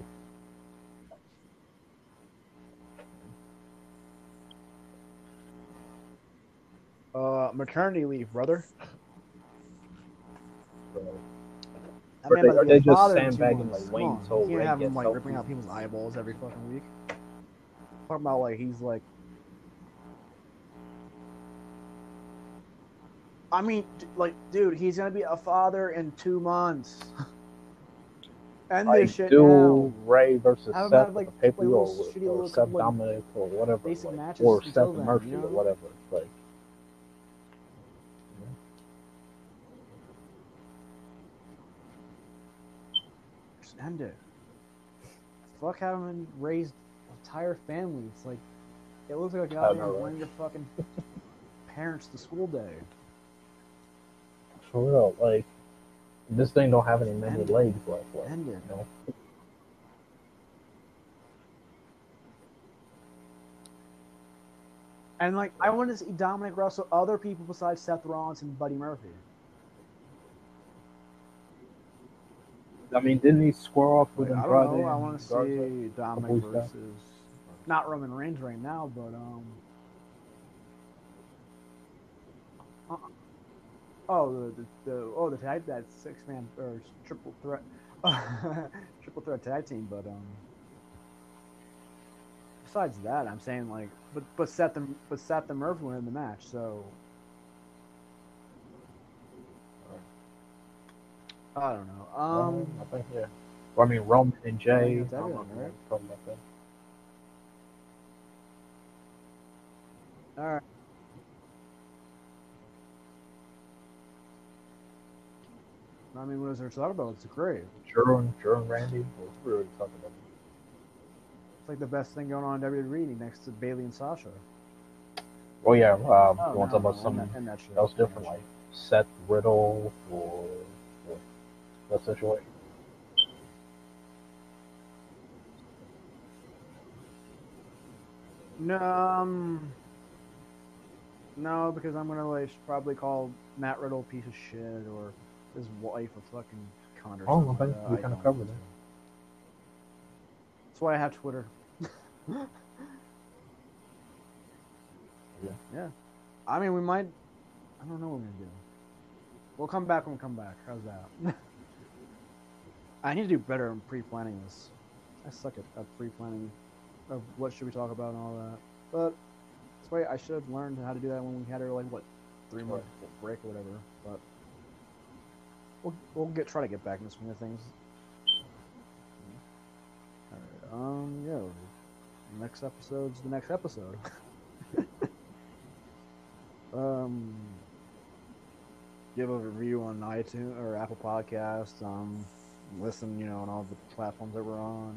[SPEAKER 3] Uh, maternity leave, brother.
[SPEAKER 5] Or
[SPEAKER 3] man
[SPEAKER 5] they-
[SPEAKER 3] be
[SPEAKER 5] they just
[SPEAKER 3] father in two
[SPEAKER 5] sandbagging, like, Wayne's
[SPEAKER 3] on. You can't have him like ripping out people's eyeballs every fucking week. Talking about like he's like. I mean, like, dude, he's gonna be a father in two months. End
[SPEAKER 5] like
[SPEAKER 3] this shit
[SPEAKER 5] do
[SPEAKER 3] now.
[SPEAKER 5] Rey versus Seth
[SPEAKER 3] have, like,
[SPEAKER 5] like, pay per view or, or Seth Dominic or whatever, like, or Seth
[SPEAKER 3] then,
[SPEAKER 5] Murphy
[SPEAKER 3] you know?
[SPEAKER 5] or whatever. Like
[SPEAKER 3] It. Fuck having Rey's entire family. It's like it looks like a goddamn
[SPEAKER 5] right?
[SPEAKER 3] bring your fucking parents to school day.
[SPEAKER 5] for real, like this thing don't have any many legs left. Like,
[SPEAKER 3] End it.
[SPEAKER 5] you know?
[SPEAKER 3] And like I want to see Dominic wrestle other people besides Seth Rollins and Buddy Murphy.
[SPEAKER 5] I mean, didn't he square off with
[SPEAKER 3] Like, I don't know. I want to see Dominic versus not Roman Reigns right now, but um. uh- Oh, the, the, the oh the tag that six man or triple threat, triple threat tag team. But um, besides that, I'm saying like, but but Seth and but Seth and Murphy were in the match, so I don't know. Um,
[SPEAKER 5] I think yeah. Well, I mean, Roman and Jey.
[SPEAKER 3] that's
[SPEAKER 5] I don't know
[SPEAKER 3] everything,
[SPEAKER 5] we're
[SPEAKER 3] right?
[SPEAKER 5] talking that.
[SPEAKER 3] all right. I mean, what is there to talk about? It's great.
[SPEAKER 5] Drew and Randy. Well, we already talked about
[SPEAKER 3] It's like the best thing going on in WWE next to Bayley and Sasha.
[SPEAKER 5] Oh yeah, um,
[SPEAKER 3] Oh,
[SPEAKER 5] you want to talk about
[SPEAKER 3] no,
[SPEAKER 5] some
[SPEAKER 3] end that- that
[SPEAKER 5] else different, like Seth Riddle or, that situation?
[SPEAKER 3] No, um, no, because I'm gonna like probably call Matt Riddle a piece of shit or his wife a fucking cunt or
[SPEAKER 5] Oh,
[SPEAKER 3] something.
[SPEAKER 5] okay, we kinda
[SPEAKER 3] don't
[SPEAKER 5] covered it.
[SPEAKER 3] That's why I have Twitter.
[SPEAKER 5] Yeah.
[SPEAKER 3] Yeah. I mean, we might. I don't know what we're gonna do. We'll come back when we come back. How's that? I need to do better in pre-planning this. I suck at, at pre-planning of what should we talk about and all that. But that's why I should have learned how to do that when we had our like what three month break or whatever. But we'll we'll get try to get back in the swing of things. All right. Um. Yeah. Next episode's the next episode. um. Give a review on iTunes or Apple Podcasts. Um. Listen, you know, on all the platforms that we're on.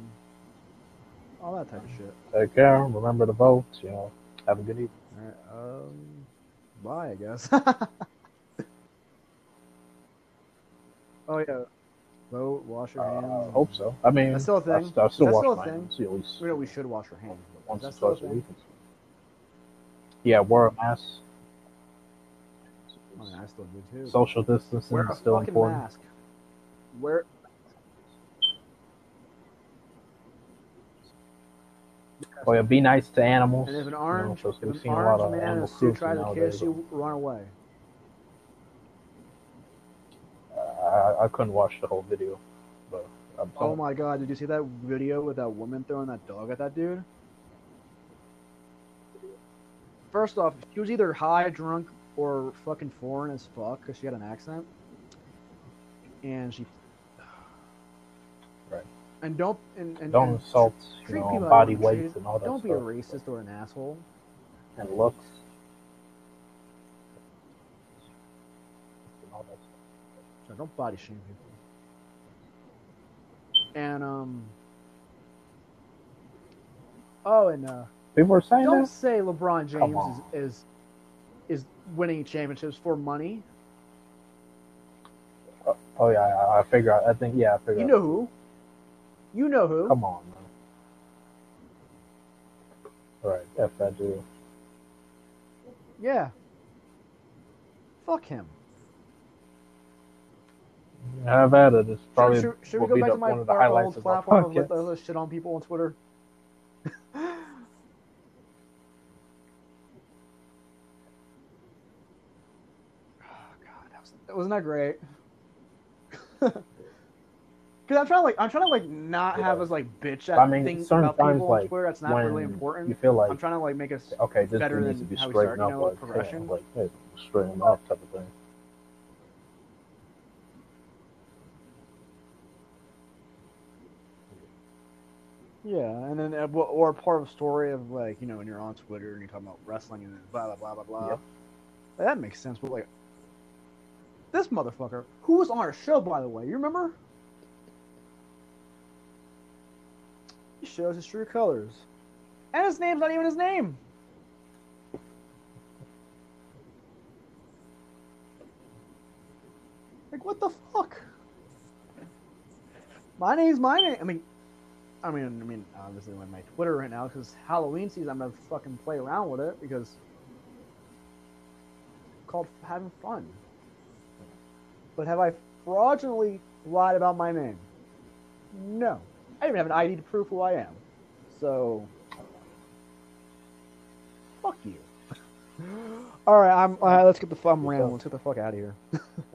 [SPEAKER 3] All that type of shit.
[SPEAKER 5] Take care. Remember to vote. You know, have a good evening.
[SPEAKER 3] All right. Um. Bye, I guess. oh yeah. Vote. Wash your
[SPEAKER 5] Uh,
[SPEAKER 3] hands.
[SPEAKER 5] I hope so. I mean,
[SPEAKER 3] That's still a thing.
[SPEAKER 5] I, I still
[SPEAKER 3] That's
[SPEAKER 5] wash
[SPEAKER 3] still a
[SPEAKER 5] my
[SPEAKER 3] thing.
[SPEAKER 5] hands at least
[SPEAKER 3] We know we should wash our hands. but
[SPEAKER 5] once or
[SPEAKER 3] that's still a
[SPEAKER 5] twice a week. Yeah, wear a mask.
[SPEAKER 3] I mean, I still do too.
[SPEAKER 5] Social distancing
[SPEAKER 3] Wear a
[SPEAKER 5] is still
[SPEAKER 3] fucking
[SPEAKER 5] important.
[SPEAKER 3] mask. Wear.
[SPEAKER 5] Oh yeah, be nice to animals.
[SPEAKER 3] And if an
[SPEAKER 5] you know,
[SPEAKER 3] orange,
[SPEAKER 5] 'cause
[SPEAKER 3] if
[SPEAKER 5] we've
[SPEAKER 3] an
[SPEAKER 5] seen a lot
[SPEAKER 3] orange
[SPEAKER 5] of
[SPEAKER 3] man
[SPEAKER 5] animal
[SPEAKER 3] a tries to kiss you, run away.
[SPEAKER 5] Uh, I, I couldn't watch the whole video, but I'm
[SPEAKER 3] Oh my god! Did you see that video with that woman throwing that dog at that dude? First off, she was either high, drunk, or fucking foreign as fuck because she had an accent, and she. And don't and, and
[SPEAKER 5] don't
[SPEAKER 3] and
[SPEAKER 5] insult you know body
[SPEAKER 3] how you want to be
[SPEAKER 5] weight and all that stuff.
[SPEAKER 3] Don't be
[SPEAKER 5] stuff.
[SPEAKER 3] a racist or an asshole.
[SPEAKER 5] and looks. And all that stuff.
[SPEAKER 3] So don't body shame people. And um. Oh, and uh,
[SPEAKER 5] People are saying
[SPEAKER 3] don't
[SPEAKER 5] that.
[SPEAKER 3] say LeBron James is, is is winning championships for money.
[SPEAKER 5] Oh yeah, I, I figure. out- I think yeah, I figure.
[SPEAKER 3] You know who? You know who?
[SPEAKER 5] Come on, man. All right, f that dude.
[SPEAKER 3] Yeah. Fuck him.
[SPEAKER 5] Have at it. It's probably
[SPEAKER 3] should, should, should we go back
[SPEAKER 5] the,
[SPEAKER 3] to my
[SPEAKER 5] of the
[SPEAKER 3] our
[SPEAKER 5] highlights
[SPEAKER 3] old platform
[SPEAKER 5] podcast.
[SPEAKER 3] let those shit on people on Twitter? oh god, that was, that wasn't that great. Because I'm trying to like I'm trying to like not have us like bitch at
[SPEAKER 5] I mean,
[SPEAKER 3] things about people on
[SPEAKER 5] like,
[SPEAKER 3] Twitter. That's not really important.
[SPEAKER 5] You feel like
[SPEAKER 3] I'm trying to like make us
[SPEAKER 5] okay, this
[SPEAKER 3] better
[SPEAKER 5] needs to be
[SPEAKER 3] how we
[SPEAKER 5] up,
[SPEAKER 3] you know,
[SPEAKER 5] like,
[SPEAKER 3] progression.
[SPEAKER 5] yeah, like straighten up type of thing.
[SPEAKER 3] Yeah, and then uh, or part of a story of like you know when you're on Twitter and you're talking about wrestling and blah blah blah blah blah. Like, that makes sense, but like this motherfucker who was on our show by the way, you remember? Shows his true colors, and his name's not even his name. Like what the fuck? My name's my name. I mean, I mean, I mean, obviously on my Twitter right now because Halloween season, I'm gonna fucking play around with it because it's called having fun. But have I fraudulently lied about my name? No, I don't even have an ID to prove who I am. So, fuck you. All right, I'm. Uh, let's get the. I'm rambling. Let's get the fuck out of here.